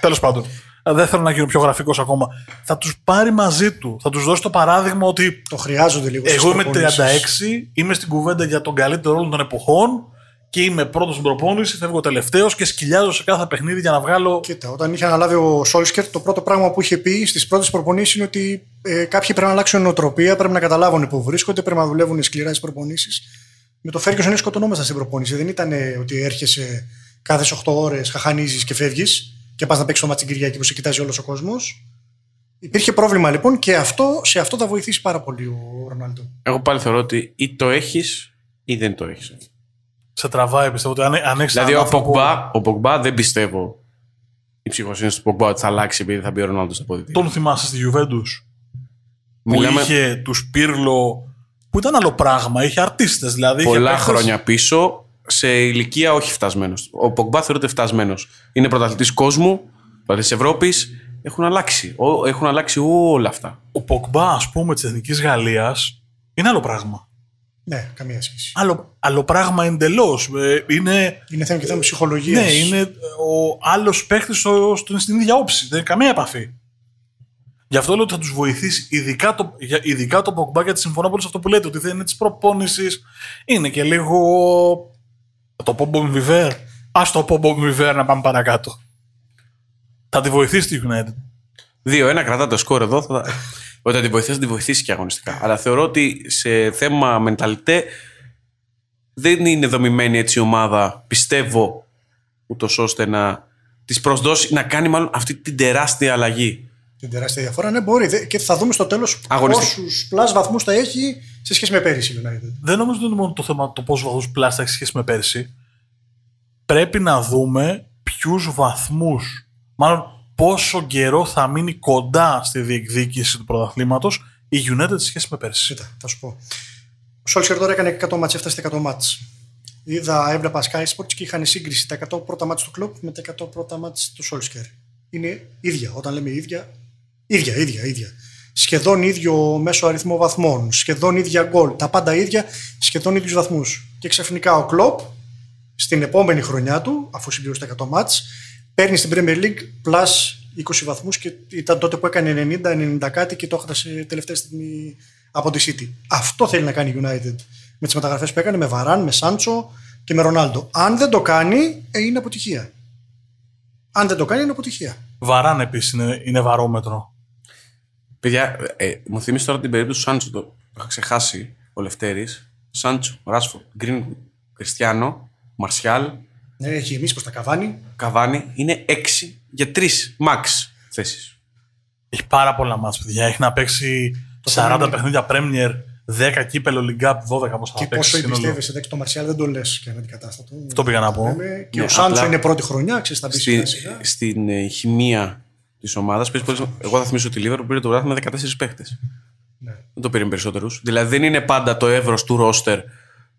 [SPEAKER 2] Τέλος πάντων. Ε, Δεν θέλω να γίνω πιο γραφικός ακόμα. Θα τους πάρει μαζί του. Θα τους δώσει το παράδειγμα ότι
[SPEAKER 3] Το χρειάζονται λίγο. στις
[SPEAKER 2] εγώ είμαι 36,
[SPEAKER 3] προπονήσεις.
[SPEAKER 2] είμαι στην κουβέντα για τον καλύτερο όλων των εποχών και είμαι πρώτος στην προπόνηση, φεύγω τελευταίος και σκυλιάζω σε κάθε παιχνίδι για να βγάλω.
[SPEAKER 3] Κοίτα, όταν είχε αναλάβει ο Σόλσκερ, το πρώτο πράγμα που είχε πει στις πρώτες προπονήσεις είναι ότι ε, κάποιοι πρέπει να αλλάξουν νοοτροπία, πρέπει να καταλάβουν που βρίσκονται, πρέπει να δουλεύουν σκληρά στι προπονήσεις. Με το Φέργκιουσον σκοτωνόμασταν στην προπόνηση. Δεν ήταν ε, ότι έρχεσαι κάθε 8 ώρες, χαχανίζεις και φεύγεις και πας να παίξεις το ματς την Κυριακή που σε κοιτάζει όλος ο κόσμος. Υπήρχε πρόβλημα λοιπόν και αυτό, σε αυτό θα βοηθήσει πάρα πολύ ο Ρονάλντο.
[SPEAKER 1] Εγώ πάλι θεωρώ ότι ή το έχεις ή δεν το έχεις.
[SPEAKER 2] Σε τραβάει, πιστεύω ότι αν, αν έχεις
[SPEAKER 1] Δηλαδή, ο Πογμπά, ο Πογμπά δεν πιστεύω η ψυχοσύνθεση του Πογμπά ότι θα αλλάξει επειδή θα μπει ο Ρονάλντο στο πόδι.
[SPEAKER 2] Τον θυμάσαι στη Juventus που
[SPEAKER 1] Μιλάμε
[SPEAKER 2] είχε του Πύρλο. που ήταν άλλο πράγμα, είχε αρτίστες δηλαδή. είχε
[SPEAKER 1] πολλά
[SPEAKER 2] παίκτες-
[SPEAKER 1] χρόνια πίσω σε ηλικία όχι φτασμένος. Ο Πογμπά θεωρείται φτασμένος. Είναι πρωταθλητής κόσμου, πρωταθλητής Ευρώπης. Έχουν αλλάξει. Ο- Έχουν αλλάξει όλα αυτά.
[SPEAKER 2] Ο Ποκμπά, ας πούμε, της Εθνικής Γαλλίας είναι άλλο πράγμα.
[SPEAKER 3] Ναι, καμία σχέση.
[SPEAKER 2] Άλλο, άλλο πράγμα εντελώς. είναι
[SPEAKER 3] Είναι θέμα και θέμα ψυχολογίας.
[SPEAKER 2] Ναι, είναι ο άλλος παίχτη στο, στο, στην ίδια όψη. Δεν έχει καμία επαφή. Γι' αυτό λέω ότι θα τους βοηθήσει, ειδικά το, για- ειδικά το Pogba, γιατί συμφωνώ πολύ σε αυτό που λέτε, ότι δεν είναι της προπόνησης. Είναι και λίγο. Θα το πω Bon Viver. Α το πω Bon Viver να πάμε παρακάτω. Θα τη βοηθήσει τη United.
[SPEAKER 1] 2-1 κρατά το σκορ εδώ. Θα... Ότι θα την βοηθήσει, θα την βοηθήσει και αγωνιστικά. Αλλά θεωρώ ότι σε θέμα μενταλιτέ δεν είναι δομημένη έτσι η ομάδα, πιστεύω, ούτως ώστε να τη προσδώσει, να κάνει μάλλον αυτή την τεράστια αλλαγή.
[SPEAKER 3] Την τεράστια διαφορά. Ναι, μπορεί. Δε- Και θα δούμε στο τέλος
[SPEAKER 1] Αγωνιστική.
[SPEAKER 3] πόσους plus βαθμούς θα έχει σε σχέση με πέρυσι η United.
[SPEAKER 2] Δεν νομίζω ότι είναι μόνο το θέμα το πόσους βαθμούς plus θα έχει σχέση με πέρσι. Πρέπει να δούμε ποιους βαθμούς, μάλλον πόσο καιρό θα μείνει κοντά στη διεκδίκηση του πρωταθλήματος η United σε σχέση με πέρσι.
[SPEAKER 3] Κοίτα, θα σου πω. Ο Σόλσκερ τώρα έκανε 100 ματς, έφτασε στα 100 ματς. Είδα, έβλεπα Sky Sports και είχαν σύγκριση τα 100 πρώτα μάτς του κλοπ με τα 100 πρώτα μάτς του Σόλσκερ. Είναι ίδια. Όταν λέμε ίδια, ίδια, ίδια, ίδια. Σχεδόν ίδιο μέσο αριθμό βαθμών, σχεδόν ίδια γκολ, τα πάντα ίδια, σχεδόν ίδιους βαθμούς. Και ξαφνικά ο Κλοπ στην επόμενη χρονιά του, αφού συμπληρώσει τα 100 μάτς, παίρνει στην Premier League plus 20 βαθμούς και ήταν τότε που έκανε 90-90 κάτι και το έχασε τελευταία στιγμή από τη City. Αυτό θέλει να κάνει η United με τις μεταγραφές που έκανε με Βαράν, με Σάντσο και με Ρονάλντο. Αν δεν το κάνει, ε, είναι αποτυχία. Αν δεν το κάνει, είναι αποτυχία.
[SPEAKER 2] Βαράν επίσης είναι, είναι βαρόμετρο.
[SPEAKER 1] Παιδιά, ε, μου θυμίζει τώρα την περίπτωση του Σάντσο. Το είχα ξεχάσει ο Λευτέρης. Σάντσο, Ράσφορντ, Γκριν, Κριστιανό, Μαρσιάλ,
[SPEAKER 3] Ναι, έχει εμεί προς τα καβάνι.
[SPEAKER 1] Καβάνι. Είναι 6 για 3 max θέσεις.
[SPEAKER 2] Έχει πάρα πολλά μάτς, παιδιά. Έχει να παίξει 40
[SPEAKER 3] θέμα
[SPEAKER 2] παιχνίδια Premier, 10 κύπελο Liga, 12 πώς θα
[SPEAKER 3] Και
[SPEAKER 2] παίξει.
[SPEAKER 3] πόσο
[SPEAKER 2] σύνολο.
[SPEAKER 3] εμπιστεύεσαι, εντάξει, το Μαρσιάλ δεν το λες και αναντικατάστατο.
[SPEAKER 2] Αυτό πήγα να πω.
[SPEAKER 3] Λέμε, Και
[SPEAKER 1] Ναι,
[SPEAKER 3] ο Σάντσο
[SPEAKER 1] απλά
[SPEAKER 3] είναι πρώτη χρονιά, ξέρεις, θα μπει
[SPEAKER 1] Στη,
[SPEAKER 3] σιγά σιγά.
[SPEAKER 1] στην ε, χημεία της ομάδας, εγώ θα θυμίσω ότι η Λίβερπουλ πήρε το βράδυ με 14 παίχτε.
[SPEAKER 3] Ναι.
[SPEAKER 1] Δεν το πήρε με περισσότερους. Δηλαδή δεν είναι πάντα το εύρο του ρόστερ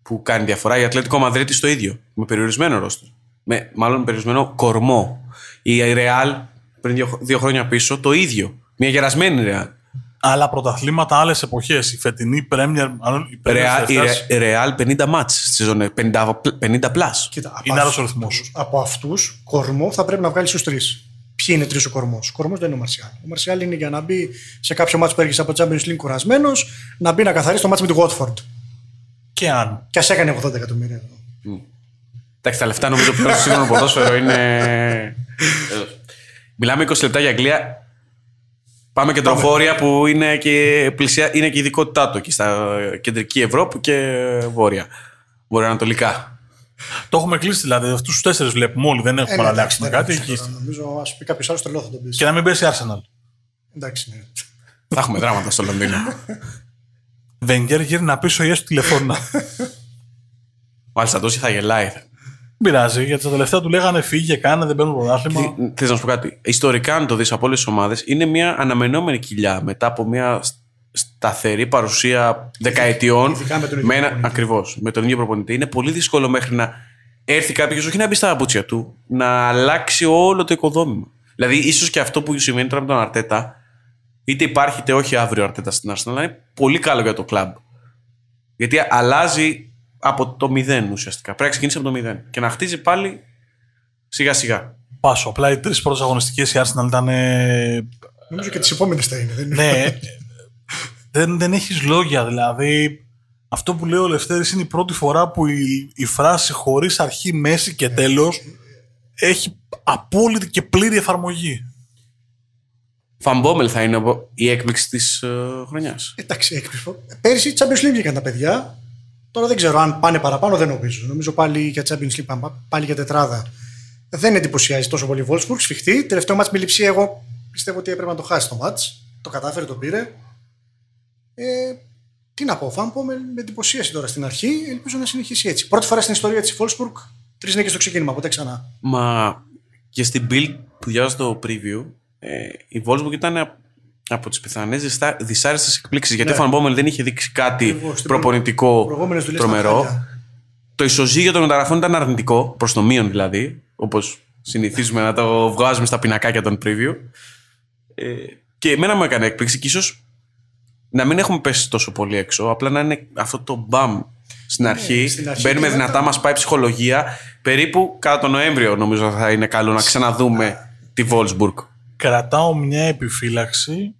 [SPEAKER 1] που κάνει διαφορά. Η Ατλέτικο Μαδρίτη το ίδιο. Με περιορισμένο ρόστερ. Με μάλλον περιορισμένο κορμό. Η Ρεάλ πριν δύο, δύο χρόνια πίσω το ίδιο. Μια γερασμένη Ρεάλ.
[SPEAKER 2] Άλλα πρωταθλήματα, άλλες εποχές. Η φετινή Premier. μάλλον η Premier
[SPEAKER 1] Ρεάλ- Η
[SPEAKER 2] Φεστάς
[SPEAKER 1] Ρε- Ρεάλ 50 μάτς στη σεζόν. 50, 50 πλάς.
[SPEAKER 3] Κοίτα, από
[SPEAKER 2] Είναι άλλος
[SPEAKER 3] αυτούς-
[SPEAKER 2] ο ρυθμός.
[SPEAKER 3] Από αυτούς, κορμό θα πρέπει να βγάλεις στους τρεις. Ποιοι είναι τρεις ο κορμός. Ο κορμός δεν είναι ο Μαρσιάλ. Ο Μαρσιάλ είναι για να μπει σε κάποιο μάτσο που έρχεσαι από το Champions League κουρασμένος, να μπει να καθαρίσει το μάτσο με τη Watford.
[SPEAKER 2] Και αν.
[SPEAKER 3] Και ας έκανε 80 εκατομμύρια.
[SPEAKER 1] Εντάξει, τα λεφτά νομίζω πλέον στο σύγχρονο ποδόσφαιρο είναι. Μιλάμε 20 λεπτά για Αγγλία. Πάμε κεντροφόρια που είναι και, πλησιά, είναι και η ειδικότητά του εκεί στα κεντρική Ευρώπη και βόρεια. Βορειοανατολικά.
[SPEAKER 2] Το έχουμε κλείσει δηλαδή. Αυτούς τους τέσσερις βλέπουμε όλοι. Δεν έχουμε
[SPEAKER 3] Ε, ναι,
[SPEAKER 2] να
[SPEAKER 3] εντάξει,
[SPEAKER 2] αλλάξουμε
[SPEAKER 3] δεν
[SPEAKER 2] κάτι.
[SPEAKER 3] είναι
[SPEAKER 2] εκεί.
[SPEAKER 3] τώρα. Νομίζω, ας πει κάποιος άλλος τρελό θα τον πεις.
[SPEAKER 2] Και να μην πέσει η Arsenal.
[SPEAKER 3] Εντάξει, ναι.
[SPEAKER 1] Θα έχουμε δράματα στο Λονδίνο.
[SPEAKER 2] Βενγκέρ γύρει να πίσω ή έστω τηλεφώνα.
[SPEAKER 1] Ο Αλσαντόση θα γελάει.
[SPEAKER 2] Δεν πειράζει, γιατί τα τελευταία του λέγανε φύγε, κάνε, δεν παίρνουν πρωτάθλημα.
[SPEAKER 1] Θες να σου πω κάτι; Ιστορικά, αν το δεις από όλες τις ομάδες, είναι μια αναμενόμενη κοιλιά μετά από μια σταθερή παρουσία δεκαετιών.
[SPEAKER 3] ειδικά με τον ίδιο
[SPEAKER 1] με ένα,
[SPEAKER 3] προπονητή.
[SPEAKER 1] ακριβώς, με τον ίδιο προπονητή. Είναι πολύ δύσκολο μέχρι να έρθει κάποιος, όχι να μπει στα παπούτσια του, να αλλάξει όλο το οικοδόμημα. Δηλαδή, ίσως και αυτό που συμβαίνει τώρα με τον Αρτέτα, είτε υπάρχει είτε όχι αύριο ο Αρτέτα στην Arsenal, αλλά είναι πολύ καλό για το κλαμπ. Γιατί αλλάζει από το μηδέν ουσιαστικά. Πρέπει να ξεκινήσει από το μηδέν και να χτίζει πάλι σιγά σιγά.
[SPEAKER 2] Πάσο. Απλά οι τρεις πρώτες αγωνιστικές η Arsenal ήταν. ε,
[SPEAKER 3] Νομίζω και τις επόμενες θα είναι. Δεν είναι.
[SPEAKER 2] ναι. Δεν δεν έχεις λόγια. Δηλαδή, αυτό που λέει ο Λευτέρης είναι η πρώτη φορά που η, η φράση χωρίς αρχή, μέση και τέλος έχει απόλυτη και πλήρη εφαρμογή.
[SPEAKER 1] Φαμπόμελ θα είναι ο- η έκπληξη της ε, χρονιάς.
[SPEAKER 3] Εντάξει, έκπληξη. Πέρυσι Champions League βγήκαν τα παιδιά. Τώρα δεν ξέρω αν πάνε παραπάνω, δεν νομίζω. Νομίζω πάλι για Champions League, πάνε, πάλι για τετράδα. Δεν εντυπωσιάζει τόσο πολύ η Wolfsburg. Σφιχτή. Τελευταίο μάτς με λειψία, εγώ πιστεύω ότι έπρεπε να το χάσει το μάτς. Το κατάφερε, το πήρε. Ε, τι να πω, Φάμπο με, με εντυπωσίασε τώρα στην αρχή. Ελπίζω να συνεχίσει έτσι. Πρώτη φορά στην ιστορία της Wolfsburg, τρεις νίκες στο ξεκίνημα, ποτέ ξανά.
[SPEAKER 1] Μα και στην build που διάβαζα το preview, ε, η Wolfsburg ήταν α- από τις πιθανές δυσάρεστες εκπλήξεις. Γιατί
[SPEAKER 3] Ναι.
[SPEAKER 1] ο Φανμπόμελ δεν είχε δείξει κάτι
[SPEAKER 3] Ακριβώς, στην
[SPEAKER 1] προπονητικό
[SPEAKER 3] Προηγούμενες δουλειές ήταν
[SPEAKER 1] τρομερό.
[SPEAKER 3] χάλια.
[SPEAKER 1] Το ισοζύγιο των μεταγραφών ήταν αρνητικό, προς το μείον δηλαδή, όπως συνηθίζουμε να το βγάζουμε στα πινακάκια των preview. Ε, και εμένα μου έκανε έκπληξη και ίσως να μην έχουμε πέσει τόσο πολύ έξω, απλά να είναι αυτό το μπαμ στην αρχή.
[SPEAKER 3] Ναι, στην αρχή
[SPEAKER 1] Μπαίνουμε
[SPEAKER 3] και μετά-
[SPEAKER 1] δυνατά, μας πάει ψυχολογία. Περίπου κατά τον Νοέμβριο νομίζω θα είναι καλό να ξαναδούμε τη Wolfsburg.
[SPEAKER 2] Κρατάω μια επιφύλαξη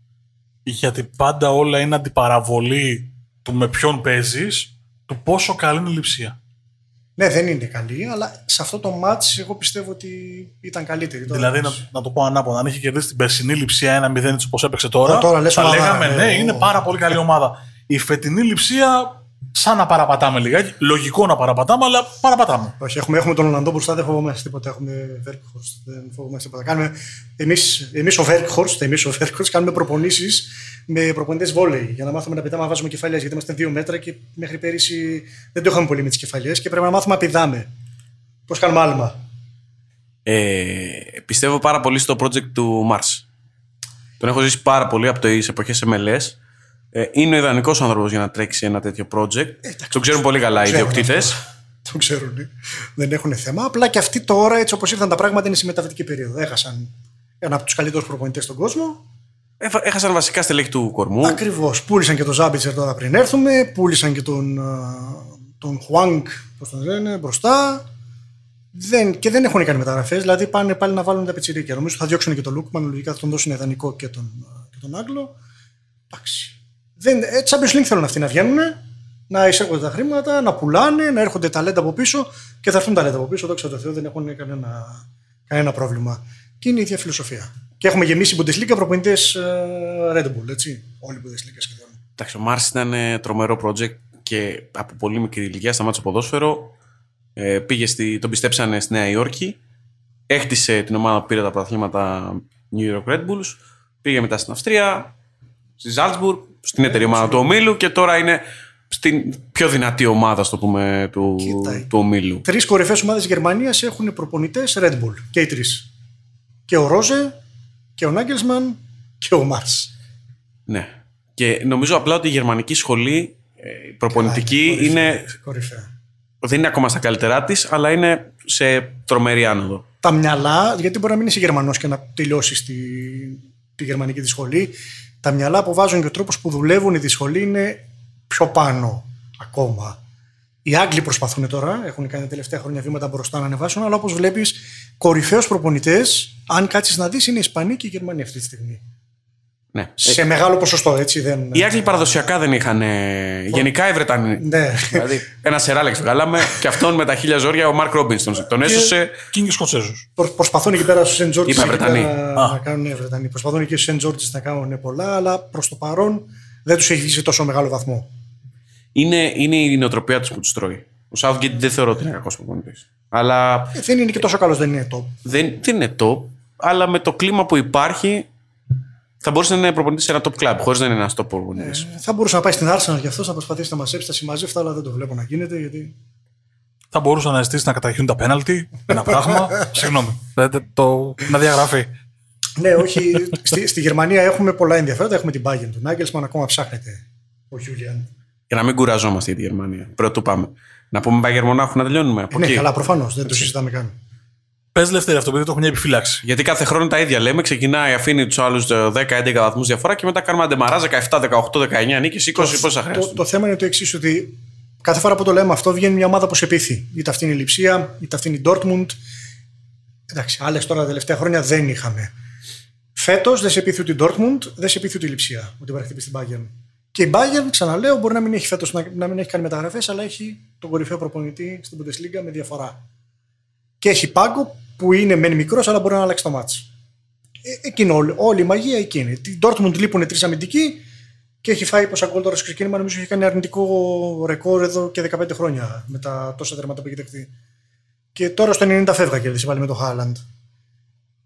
[SPEAKER 2] γιατί πάντα όλα είναι αντιπαραβολή του με ποιον παίζεις, του πόσο καλή είναι η λειψία.
[SPEAKER 3] Ναι, δεν είναι καλή, αλλά σε αυτό το μάτς εγώ πιστεύω ότι ήταν καλύτερη. Τώρα,
[SPEAKER 2] Δηλαδή, να, να το πω ανάποδα, αν είχε κερδίσει την περσινή λειψία 1-0 έτσι όπως έπαιξε τώρα,
[SPEAKER 3] Α, τώρα λες
[SPEAKER 2] θα
[SPEAKER 3] ομάδα,
[SPEAKER 2] λέγαμε
[SPEAKER 3] ε,
[SPEAKER 2] ναι,
[SPEAKER 3] ο-
[SPEAKER 2] είναι πάρα πολύ καλή ομάδα. Η φετινή λειψία, σαν να παραπατάμε λιγάκι. Λογικό να παραπατάμε, αλλά παραπατάμε.
[SPEAKER 3] Όχι, έχουμε, έχουμε τον Ολλανδό μπροστά, δεν φοβόμαστε τίποτα. Έχουμε Βέρκχορστ, δεν φοβόμαστε τίποτα. Κάνουμε, εμείς, εμείς ο Βέρκχορστ, εμείς ο Βέρκχορστ κάνουμε προπονήσεις με προπονητές βόλεϊ για να μάθουμε να πετάμε να βάζουμε κεφαλιές γιατί είμαστε δύο μέτρα και μέχρι πέρυσι δεν το είχαμε πολύ με τις κεφαλιές και πρέπει να μάθουμε να πηδάμε. Πώς κάνουμε άλμα;
[SPEAKER 1] Ε, πιστεύω πάρα πολύ στο project του Mars. Τον έχω ζήσει πάρα πολύ από τις εποχές MLS. Ε, είναι ο ιδανικός άνθρωπος για να τρέξει ένα τέτοιο project. τον ξέρουν πολύ καλά οι
[SPEAKER 3] ξέρουν
[SPEAKER 1] ιδιοκτήτες.
[SPEAKER 3] αυτό. Το ξέρουν. ε. Δεν έχουν θέμα. Απλά και αυτοί τώρα, έτσι όπως ήρθαν τα πράγματα, είναι σε μεταβατική περίοδο. Έχασαν ένα από τους καλύτερους προπονητές στον κόσμο.
[SPEAKER 1] Έχασαν βασικά στελέχη του κορμού.
[SPEAKER 3] Ακριβώς. Πούλησαν και τον Ζάμπιτσερ τώρα πριν έρθουμε. Πούλησαν και τον, α, τον Χουάνγκ, πώς τον λένε, μπροστά. Δεν, και δεν έχουν κάνει μεταγραφές. Δηλαδή πάνε πάλι να βάλουν τα πιτσιρίκια. Νομίζω θα διώξουν και τον Λούκμαν. Λογικά θα τον δώσουν ιδανικό και τον, α, και τον Άγγλο. Εντάξει. Δεν, ε, Champions League θέλουν αυτοί να βγαίνουν, να εισέρχονται τα χρήματα, να πουλάνε, να έρχονται ταλέντα από πίσω και θα έρθουν ταλέντα από πίσω. Δόξα τω Θεώ δεν έχουν κανένα, κανένα πρόβλημα. Και είναι η ίδια φιλοσοφία. Και έχουμε γεμίσει Bundesliga προπονητές Red Bull, έτσι. Όλη η Bundesliga σχεδόν.
[SPEAKER 1] Εντάξει, ο Mars ήταν ε, τρομερό project και από πολύ μικρή ηλικία σταμάτησε το ποδόσφαιρο. Ε, πήγε στη, τον πιστέψανε στη Νέα Υόρκη. Έχτισε την ομάδα που πήρε τα πρωταθλήματα New York Red Bulls. Πήγε μετά στην Αυστρία, στη Salzburg, στην εταιρεία ομάδα του ομίλου και τώρα είναι στην πιο δυνατή ομάδα, στο πούμε, του,
[SPEAKER 3] Κοίτα,
[SPEAKER 1] του ομίλου.
[SPEAKER 3] Τρεις κορυφαίε ομάδες Γερμανίας έχουν προπονητές Red Bull. Και οι τρεις. Και ο Ρόζε, και ο Νάγκελσμαν και ο Μάρς.
[SPEAKER 1] Ναι. Και νομίζω απλά ότι η γερμανική σχολή ε, η προπονητική είναι,
[SPEAKER 3] Κορυφαία.
[SPEAKER 1] δεν είναι ακόμα στα καλύτερά της, αλλά είναι σε τρομερή άνοδο.
[SPEAKER 3] Τα μυαλά, γιατί μπορεί να μην είσαι Γερμανός και να τελειώσεις τη, τη γερμανική τη σχολή. Τα μυαλά που βάζουν και ο τρόπος που δουλεύουν τη σχολή είναι πιο πάνω ακόμα. Οι Άγγλοι προσπαθούν τώρα, έχουν κάνει τα τελευταία χρόνια βήματα μπροστά να ανεβάσουν, αλλά όπως βλέπεις, κορυφαίους προπονητές, αν κάτσεις να δεις, είναι οι Ισπανοί και οι Γερμανοί αυτή τη στιγμή.
[SPEAKER 1] Ναι.
[SPEAKER 3] Σε μεγάλο ποσοστό, έτσι. Δεν...
[SPEAKER 1] Οι Άγγλοι παραδοσιακά δεν είχαν. ε, γενικά οι Βρετανοί.
[SPEAKER 3] Ναι.
[SPEAKER 1] δηλαδή, ένα σεράλεξ βγάλαμε και αυτόν με τα χίλια ζόρια ο Μαρκ Ρόμπινστον. Τον έσωσε.
[SPEAKER 2] Και είναι και Σκοτσέζου.
[SPEAKER 3] Προ- προσπαθούν εκεί πέρα στους Σεντ Τζόρτζ
[SPEAKER 1] Είπα Βρετανοί.
[SPEAKER 3] να κάνουν ναι, Βρετανοί. Προσπαθούν εκεί στους Σεντ Τζόρτζ να κάνουν πολλά, αλλά προς το παρόν δεν τους έχει βγει σε τόσο μεγάλο βαθμό.
[SPEAKER 1] Είναι, είναι η νοοτροπία τους που τους τρώει. Ο Southgate δεν θεωρώ ότι είναι κακός προπονητής. Αλλά
[SPEAKER 3] Ε, δεν είναι και τόσο καλός, δεν είναι top.
[SPEAKER 1] δεν, δεν είναι top. Αλλά με το κλίμα που υπάρχει θα μπορούσε να είναι προπονητής σε ένα top club, χωρίς να είναι ένας top προπονητής.
[SPEAKER 3] Ε, θα μπορούσε να πάει στην Arsenal για αυτό να προσπαθήσει να μαζέψει τα συμμαζεύτα, αλλά δεν το βλέπω να γίνεται γιατί.
[SPEAKER 2] θα μπορούσαν να ζητήσει να καταγγείλουν τα πέναλτι. Ένα πράγμα. Συγγνώμη. Δεν- Το, να διαγραφεί.
[SPEAKER 3] Ναι, όχι. στη, στη Γερμανία έχουμε πολλά ενδιαφέροντα. Έχουμε την Bayern του Νάγκελσμαν, ακόμα ψάχνεται ο Γιούλιαν.
[SPEAKER 1] Για να μην κουραζόμαστε για τη Γερμανία. Πρώτο πάμε. Να πούμε Bayern Μονάχου να τελειώνουμε. Από
[SPEAKER 3] Ναι,
[SPEAKER 1] εκεί.
[SPEAKER 3] καλά, προφανώς. Δεν το συζητάμε καν.
[SPEAKER 2] Πες Λευτέρη αυτό, επειδή το έχω μια επιφύλαξη.
[SPEAKER 1] Γιατί κάθε χρόνο τα ίδια λέμε. Ξεκινάει, αφήνει τους άλλους 10-11 βαθμούς διαφορά και μετά κάνουμε αντεμαρά 17, 18, 19 νίκες, 20 πόσα
[SPEAKER 3] Το,
[SPEAKER 1] χρειάζονται.
[SPEAKER 3] το θέμα είναι το εξής, ότι κάθε φορά που το λέμε αυτό βγαίνει μια ομάδα που σε πείθει. Είτε αυτή είναι η Λιψία, είτε αυτή είναι η Dortmund. Εντάξει, άλλες τώρα τα τελευταία χρόνια δεν είχαμε. Φέτος δεν σε πείθει ούτε η Dortmund, δεν σε πείθει ούτε η Λιψία ότι μπορεί να χτυπήσει την Bayern. Και η Bayern, ξαναλέω, μπορεί να μην έχει φέτος να, να μην έχει κάνει μεταγραφές, αλλά έχει τον κορυφαίο προπονητή στην Bundesliga με διαφορά. Και έχει πάγκο που είναι μεν μικρός, αλλά μπορεί να αλλάξει το μάτσο. Ε, εκείνη όλη, όλη η μαγεία εκεί είναι. Την Dortmund λείπουν τρεις αμυντικοί και έχει φάει πόσα γκολ τώρα στο ξεκίνημα. Νομίζω έχει κάνει αρνητικό ρεκόρ εδώ και 15 χρόνια με τα τόσα τερματά που έχει δεχτεί. Και τώρα στο 90 φεύγα κέρδισε πάλι με το Χάλαντ.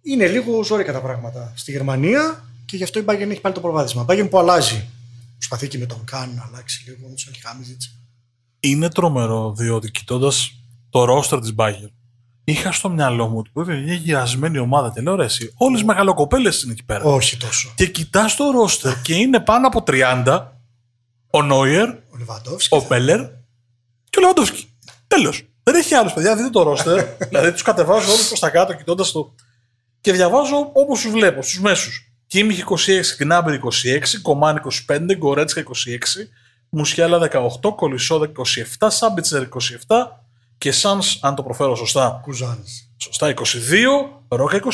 [SPEAKER 3] Είναι λίγο ζόρικα τα πράγματα στη Γερμανία και γι' αυτό η Bayern έχει πάλι το προβάδισμα. Bayern που αλλάζει. Προσπαθεί και με τον Καν να αλλάξει λίγο με τον Χάμιζιτς.
[SPEAKER 2] Είναι τρομερό, διότι κοιτώντας το ρόστερ της Bayern, είχα στο μυαλό μου ότι πρόκειται για μια γυρασμένη ομάδα. Τι λέω ρε, εσύ. Όλες οι μεγαλοκοπέλες είναι εκεί πέρα.
[SPEAKER 3] Όχι τόσο.
[SPEAKER 2] Και κοιτάς το ρόστερ και είναι πάνω από 30 ο Νόιερ,
[SPEAKER 3] Ο Λεβαντόφσκι.
[SPEAKER 2] ο Μπέλερ και ο Λεβαντόφσκι. Τέλος. Δεν έχει άλλου παιδιά, δείτε το ρόστερ. δηλαδή τους κατεβάζω όλους προς τα κάτω κοιτώντας το. Και διαβάζω όπως τους βλέπω, στους μέσους. Κίμιχ 26, Γκνάμπερ 26, Κομάν 25, Γκορέτσκα 26, Μουσιάλα 18, Κολυσό 27, Σάμπιτσερ 27 και Σαν, αν το προφέρω σωστά,
[SPEAKER 3] Κουζάν.
[SPEAKER 2] σωστά 22, Ρόκα 24.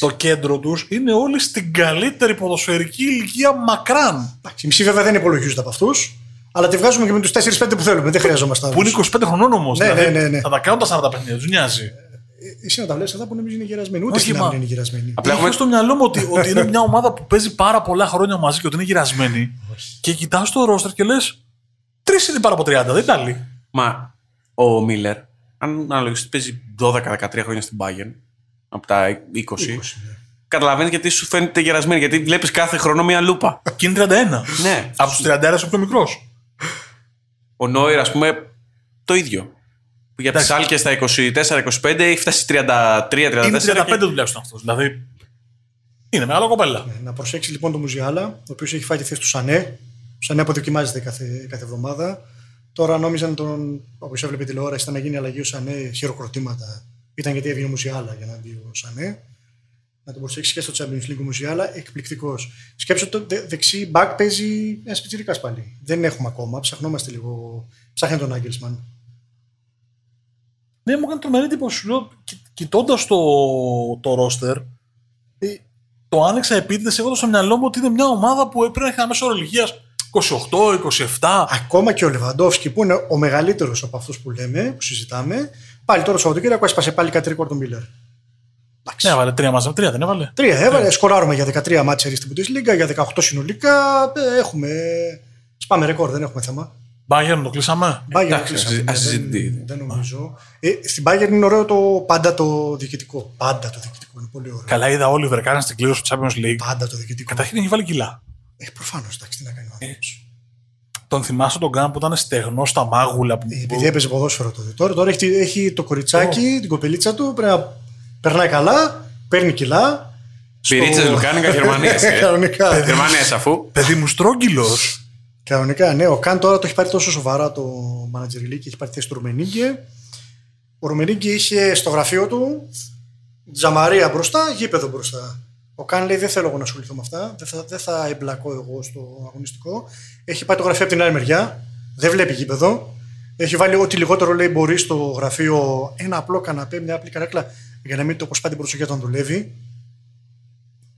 [SPEAKER 2] Το κέντρο τους είναι όλοι στην καλύτερη ποδοσφαιρική ηλικία μακράν.
[SPEAKER 3] Εντάξει, οι μισοί βέβαια δεν υπολογίζονται από αυτούς, αλλά τη βγάζουμε και με τους 4-5 που θέλουμε. Δεν χρειαζόμαστε
[SPEAKER 2] Που είναι
[SPEAKER 3] άλλους.
[SPEAKER 2] 25 χρονών όμως.
[SPEAKER 3] Ναι, ναι, ναι, ναι.
[SPEAKER 2] Θα τα κάνουν τα 40 παιχνίδια, τους νοιάζει.
[SPEAKER 3] Εσύ να τα βλέπεις αυτά που νομίζω είναι γερασμένοι. Ούτε
[SPEAKER 2] Όχι,
[SPEAKER 3] στην
[SPEAKER 2] μα.
[SPEAKER 3] άμυνα είναι γερασμένοι.
[SPEAKER 1] Απλά
[SPEAKER 2] Έχω
[SPEAKER 1] έχουμε-
[SPEAKER 2] στο μυαλό μου ότι, ότι είναι μια ομάδα που παίζει πάρα πολλά χρόνια μαζί και ότι είναι γυρασμένη. και κοιτάς το ρόστερ και λες. Τρεις είναι πάρα από 30, δεν είναι άλλοι.
[SPEAKER 1] Μα ο Μίλλερ, αν αναλογιστείς, παίζει 12-13 χρόνια στην Bayern από τα 20. Καταλαβαίνεις γιατί σου φαίνεται γερασμένη. Γιατί βλέπεις κάθε χρόνο μια λούπα.
[SPEAKER 2] Και είναι 31.
[SPEAKER 1] ναι.
[SPEAKER 2] Από τους 31 ο πιο μικρός.
[SPEAKER 1] Ο Νόιρ, ας πούμε, το ίδιο. Που για τις
[SPEAKER 2] Εντάξει.
[SPEAKER 1] άλκες στα 24-25 έχει φτάσει 33-34.
[SPEAKER 2] Είναι 35
[SPEAKER 1] και-
[SPEAKER 2] τουλάχιστον αυτό. Δηλαδή. Είναι μεγάλο κοπέλα.
[SPEAKER 3] Ναι, Να προσέξει λοιπόν τον Μουζιάλα, ο οποίος έχει φάει τη θέση του Σανέ. Ο Σανέ αποδοκιμάζεται κάθε, κάθε εβδομάδα. Τώρα νόμιζαν τον, όπως έβλεπε τηλεόραση, ήταν να γίνει αλλαγή ο Σανέ, χειροκροτήματα. Ήταν γιατί έβγαινε ο Μουζιάλα για να μπει ο Σανέ. Να τον προσέξει και στο Champions League ο Μουζιάλα, εκπληκτικός. Σκέψτε το δε, δεξί μπακ παίζει ένας πιτσιρικάς πάλι. Δεν έχουμε ακόμα, ψαχνόμαστε λίγο. Ψάχνει τον Άγγελσμαν.
[SPEAKER 2] Ναι, μου έκανε τρομερή εντύπωση. Σου λέω, κοιτώντας το, το ρόστερ, ε, το άνοιξα επίτηδες εγώ στο μυαλό μου ότι είναι μια ομάδα που πρέπει να έχει ένα μέσο όρο ηλικία 28-27.
[SPEAKER 3] Ακόμα και ο Λεβαντόφσκι που είναι ο μεγαλύτερος από αυτούς που λέμε, που συζητάμε, πάλι τώρα το Σαββατοκύριακο έσπασε πάλι κάτι ρεκόρ τον Μίλλερ.
[SPEAKER 2] Ναι, έβαλε τρία μαζί. Τρία δεν έβαλε.
[SPEAKER 3] Τρία έβαλε, σκοράρουμε για 13 μάτια στην Bundesliga, για 18 συνολικά. Ε, Έχουμε. Σπάμε ρεκόρ, δεν έχουμε θέμα.
[SPEAKER 2] Bayern το κλείσαμε;
[SPEAKER 3] Bayern
[SPEAKER 1] εντάξει,
[SPEAKER 3] κλείσαμε,
[SPEAKER 1] ας
[SPEAKER 3] ναι,
[SPEAKER 1] συζητεί.
[SPEAKER 3] δεν, δεν νομίζω. Ε, στην Bayern είναι ωραίο το πάντα το διοικητικό. Πάντα το διοικητικό είναι πολύ ωραίο.
[SPEAKER 2] Καλά, είδα όλοι οι Βρεκάνε στην κλήρωση του Champions League.
[SPEAKER 3] Πάντα το διοικητικό.
[SPEAKER 2] Καταρχήν έχει βάλει κιλά.
[SPEAKER 3] Ε, προφανώς, εντάξει, τι να κάνει ο άνθρωπος.
[SPEAKER 2] Τον θυμάσαι τον Γκάν που ήταν στεγνό στα μάγουλα. Που...
[SPEAKER 3] Ε, Επειδή έπαιζε ποδόσφαιρο τότε. Τώρα, τώρα έχει, έχει το κοριτσάκι, την κοπελίτσα του, πρέπει να περνάει καλά, παίρνει κιλά.
[SPEAKER 1] Πυρίτσε Λουκάνικα Γερμανίας.
[SPEAKER 3] Κανονικά.
[SPEAKER 1] Γερμανίας αφού.
[SPEAKER 2] Παιδί μου στρόγγυλος.
[SPEAKER 3] Κανονικά, ναι. Ο Καν τώρα το έχει πάρει τόσο σοβαρά το manager league και έχει πάρει θέση του Ρουμενίγκε. Ο Ρουμενίγκε είχε στο γραφείο του τζαμαρία μπροστά, γήπεδο μπροστά. Ο Καν λέει: Δεν θέλω εγώ να ασχοληθώ με αυτά. Δεν θα, δεν θα εμπλακώ εγώ στο αγωνιστικό. Έχει πάει το γραφείο από την άλλη μεριά. Δεν βλέπει γήπεδο. Έχει βάλει ό,τι λιγότερο λέει μπορεί στο γραφείο ένα απλό καναπέ, μια απλή καρέκλα για να μην το αποσπάει την προσοχή όταν δουλεύει.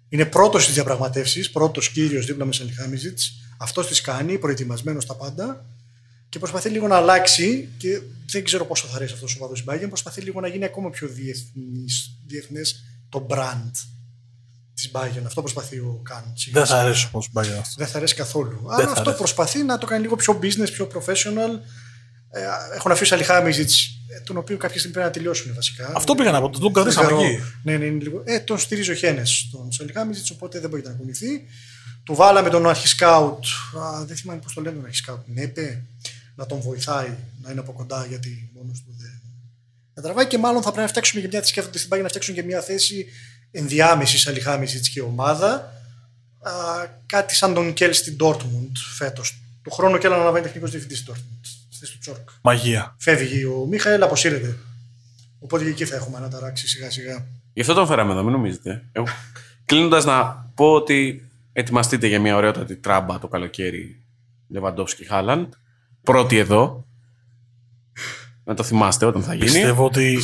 [SPEAKER 3] Είναι πρώτος στις διαπραγματεύσεις, πρώτος κύριος δίπλα με Σελχάμιζιτ. Αυτός τις κάνει, προετοιμασμένος στα πάντα. Και προσπαθεί λίγο να αλλάξει και δεν ξέρω πόσο θα αρέσει αυτός ο οπαδό Bayern. Προσπαθεί λίγο να γίνει ακόμα πιο διεθνές το brand της Bayern. Αυτό προσπαθεί ο Καν.
[SPEAKER 2] Δεν θα αρέσει πώ πάει αυτό.
[SPEAKER 3] Δεν θα αρέσει καθόλου.
[SPEAKER 2] θα
[SPEAKER 3] Αλλά αυτό
[SPEAKER 2] αρέσει.
[SPEAKER 3] προσπαθεί να το κάνει λίγο πιο business, πιο professional. Ε, έχουν αφήσει Αλιχάμιζιτ, τον οποίο κάποια στιγμή πρέπει να τελειώσουν βασικά.
[SPEAKER 2] Αυτό πήγα να πω. Τον κρατήσαμε
[SPEAKER 3] Θεωρώ-
[SPEAKER 2] εκεί.
[SPEAKER 3] Ναι, ναι, είναι λίγο. Ε, τον στηρίζει ο Χένες, τον Σαλιχάμιζιτ, οπότε δεν μπορεί να κουνηθεί. Του βάλαμε τον αρχισκάουτ. Α, δεν θυμάμαι πώς το λένε τον αρχισκάουτ. Νέπε. να τον βοηθάει να είναι από κοντά γιατί μόνος του δεν, δεν τραβάει και μάλλον θα πρέπει να φτιάξουμε και μια σκέφτονται στην πάγια να φτιάξουν και μια θέση ενδιάμεσης αλληχάμιση και ομάδα. Α, κάτι σαν τον Κέλ στην Dortmund φέτος. Του χρόνου και να αναβαίνει τεχνικός διευθυντής στην Dortmund. Στη του Τσόρκ.
[SPEAKER 2] Μαγεία.
[SPEAKER 3] Φεύγει ο Μίχαελ, αποσύρεται. Οπότε και εκεί θα έχουμε αναταράξει σιγά σιγά.
[SPEAKER 1] Γι' αυτό τον φέραμε εδώ, μην νομίζετε. Κλείνοντας να πω ότι ετοιμαστείτε για μια ωραιότατη τράμπα το καλοκαίρι Λεβαντόφσκι Χάλαντ. Πρώτη εδώ. Να το θυμάστε όταν θα γίνει.
[SPEAKER 2] Πιστεύω ότι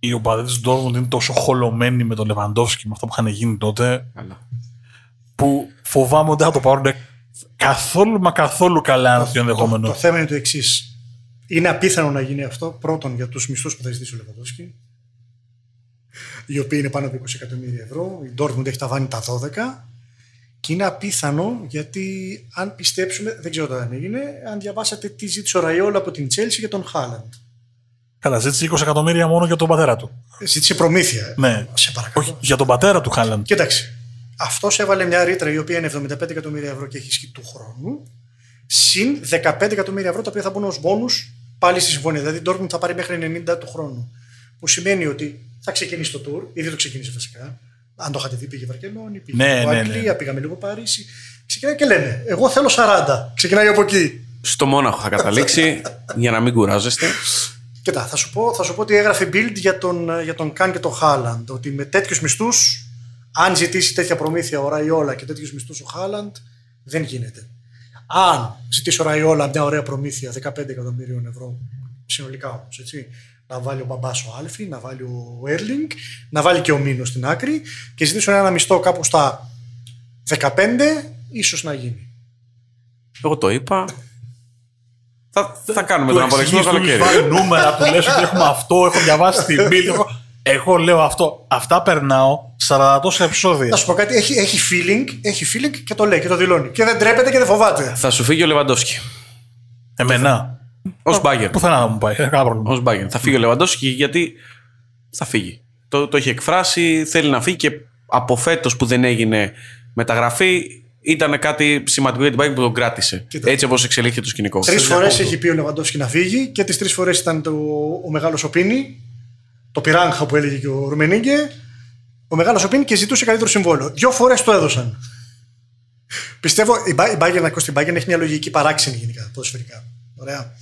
[SPEAKER 2] οι οπαδοί της Ντόρμουντ είναι τόσο χολωμένοι με τον Λεβαντόφσκι με αυτό που είχαν γίνει τότε.
[SPEAKER 1] Καλά.
[SPEAKER 2] Που φοβάμαι ότι δεν θα το πάρουν καθόλου μα καθόλου καλά ένα τέτοιο
[SPEAKER 3] Το,
[SPEAKER 2] ενδεχόμενο.
[SPEAKER 3] το θέμα είναι το εξής. Είναι απίθανο να γίνει αυτό πρώτον για τους μισθούς που θα ζητήσει ο Λεβαντόφσκι, οι οποίοι είναι πάνω από 20 εκατομμύρια ευρώ. Η Dortmund έχει ταβάνει τα 12. Και είναι απίθανο γιατί αν πιστέψουμε, δεν ξέρω αν έγινε, αν διαβάσατε τι ζήτησε ο Ραϊόλα από την Chelsea για τον Χάλαντ.
[SPEAKER 2] Καλά, ζήτησε 20 εκατομμύρια μόνο για τον πατέρα του.
[SPEAKER 3] Ζήτησε προμήθεια.
[SPEAKER 2] Ναι.
[SPEAKER 3] Σε παρακαλώ.
[SPEAKER 2] Όχι, για τον πατέρα του Χάλαντ.
[SPEAKER 3] Κοίταξε. Αυτός έβαλε μια ρήτρα η οποία είναι 75 εκατομμύρια ευρώ και έχει ισχύ του χρόνου. Συν 15 εκατομμύρια ευρώ τα οποία θα μπουν ως μπόνου πάλι στη συμφωνία. Δηλαδή η Dortmund θα πάρει μέχρι 90 του χρόνου. Που σημαίνει ότι θα ξεκινήσει το tour, ήδη το ξεκίνησε βασικά. Αν το είχατε δει, πήγε Βαρκελόνη, πήγε
[SPEAKER 2] Ναι,
[SPEAKER 3] λίγο
[SPEAKER 2] ναι,
[SPEAKER 3] Αγγλία, πήγαμε λίγο Παρίσι. Ξεκινάει και λένε, Εγώ θέλω 40. Ξεκινάει από εκεί.
[SPEAKER 1] Στο Μόναχο θα καταλήξει για να μην κουράζεστε.
[SPEAKER 3] Κοίτα, θα σου πω, θα σου πω ότι έγραφε build για τον, για τον Καν και τον Χάλαντ. Ότι με τέτοιους μισθούς, αν ζητήσει τέτοια προμήθεια ο Ραϊόλα και τέτοιους μισθούς ο Χάλαντ, δεν γίνεται. Αν ζητήσει ο Ραϊόλα μια ωραία προμήθεια 15 εκατομμυρίων ευρώ, συνολικά όμως, έτσι, να βάλει ο μπαμπάς ο Άλφη, να βάλει ο Έρλινγκ, να βάλει και ο Μίνο στην άκρη και ζητήσουν ένα μισθό κάπου στα 15, ίσως να γίνει.
[SPEAKER 1] Εγώ το είπα. Θα, θα κάνουμε
[SPEAKER 2] Του
[SPEAKER 1] τον απολογισμό το
[SPEAKER 2] εξηγείς, του
[SPEAKER 1] καλοκαίρι.
[SPEAKER 2] βάλει νούμερα, του λες ότι έχουμε αυτό, έχω διαβάσει την build. έχω- Εγώ λέω αυτό. Αυτά περνάω 40 τόσα επεισόδια.
[SPEAKER 3] Να σου πω κάτι, έχει, έχει, feeling, έχει feeling και το λέει και το δηλώνει. Και δεν τρέπεται και δεν φοβάται.
[SPEAKER 1] Θα σου φύγει ο Λεβαντόφσκι.
[SPEAKER 2] Εμένα.
[SPEAKER 1] Ω μπάγκερ.
[SPEAKER 2] Πουθενά να μου πάει. Δεν κανένα πρόβλημα.
[SPEAKER 1] Ω μπάγκερ. Θα φύγει ο Λεβαντόφσκι γιατί θα φύγει. Το, το έχει εκφράσει, θέλει να φύγει και από φέτο που δεν έγινε μεταγραφή ήταν κάτι σημαντικό για την Bayern που τον κράτησε.
[SPEAKER 3] Κοίτα.
[SPEAKER 1] Έτσι όπως εξελίχθηκε το σκηνικό.
[SPEAKER 3] Τρεις φορές έχει πει ο Λεβαντόφσκι να φύγει και τις τρεις φορές ήταν το, ο μεγάλος Οπίνη, το πυράγχα που έλεγε και ο Ρουμενίγκε, ο μεγάλος Οπίνη και ζητούσε καλύτερο συμβόλαιο. Δύο φορές το έδωσαν. Πιστεύω η Μπά- η Bayern, να ακούσει, η Bayern έχει μια λογική παράξενη γενικά ποδοσφαιρικά. Ωραία.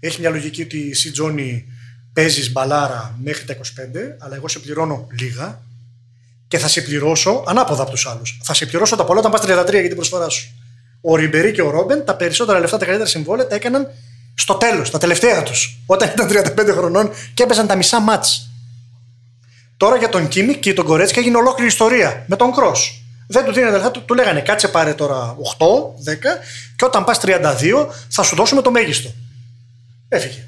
[SPEAKER 3] Έχει μια λογική ότι εσύ, Τζόνι, παίζει μπαλάρα μέχρι τα 25, αλλά εγώ σε πληρώνω λίγα και θα σε πληρώσω ανάποδα από τους άλλους. Θα σε πληρώσω τα πολλά όταν πας 33 για την προσφορά σου. Ο Ριμπερί και ο Ρόμπεν τα περισσότερα λεφτά, τα καλύτερα συμβόλαια τα έκαναν στο τέλος, τα τελευταία τους. Όταν ήταν 35 χρονών και έπαιζαν τα μισά μάτς. Τώρα για τον Κίμι και τον Κορέτσκα έγινε ολόκληρη ιστορία με τον Κρός. Δεν του δίνανε λεφτά, του, του λέγανε κάτσε πάρε τώρα 8, 10 και όταν πας 32 θα σου δώσουμε το μέγιστο. Έφυγε.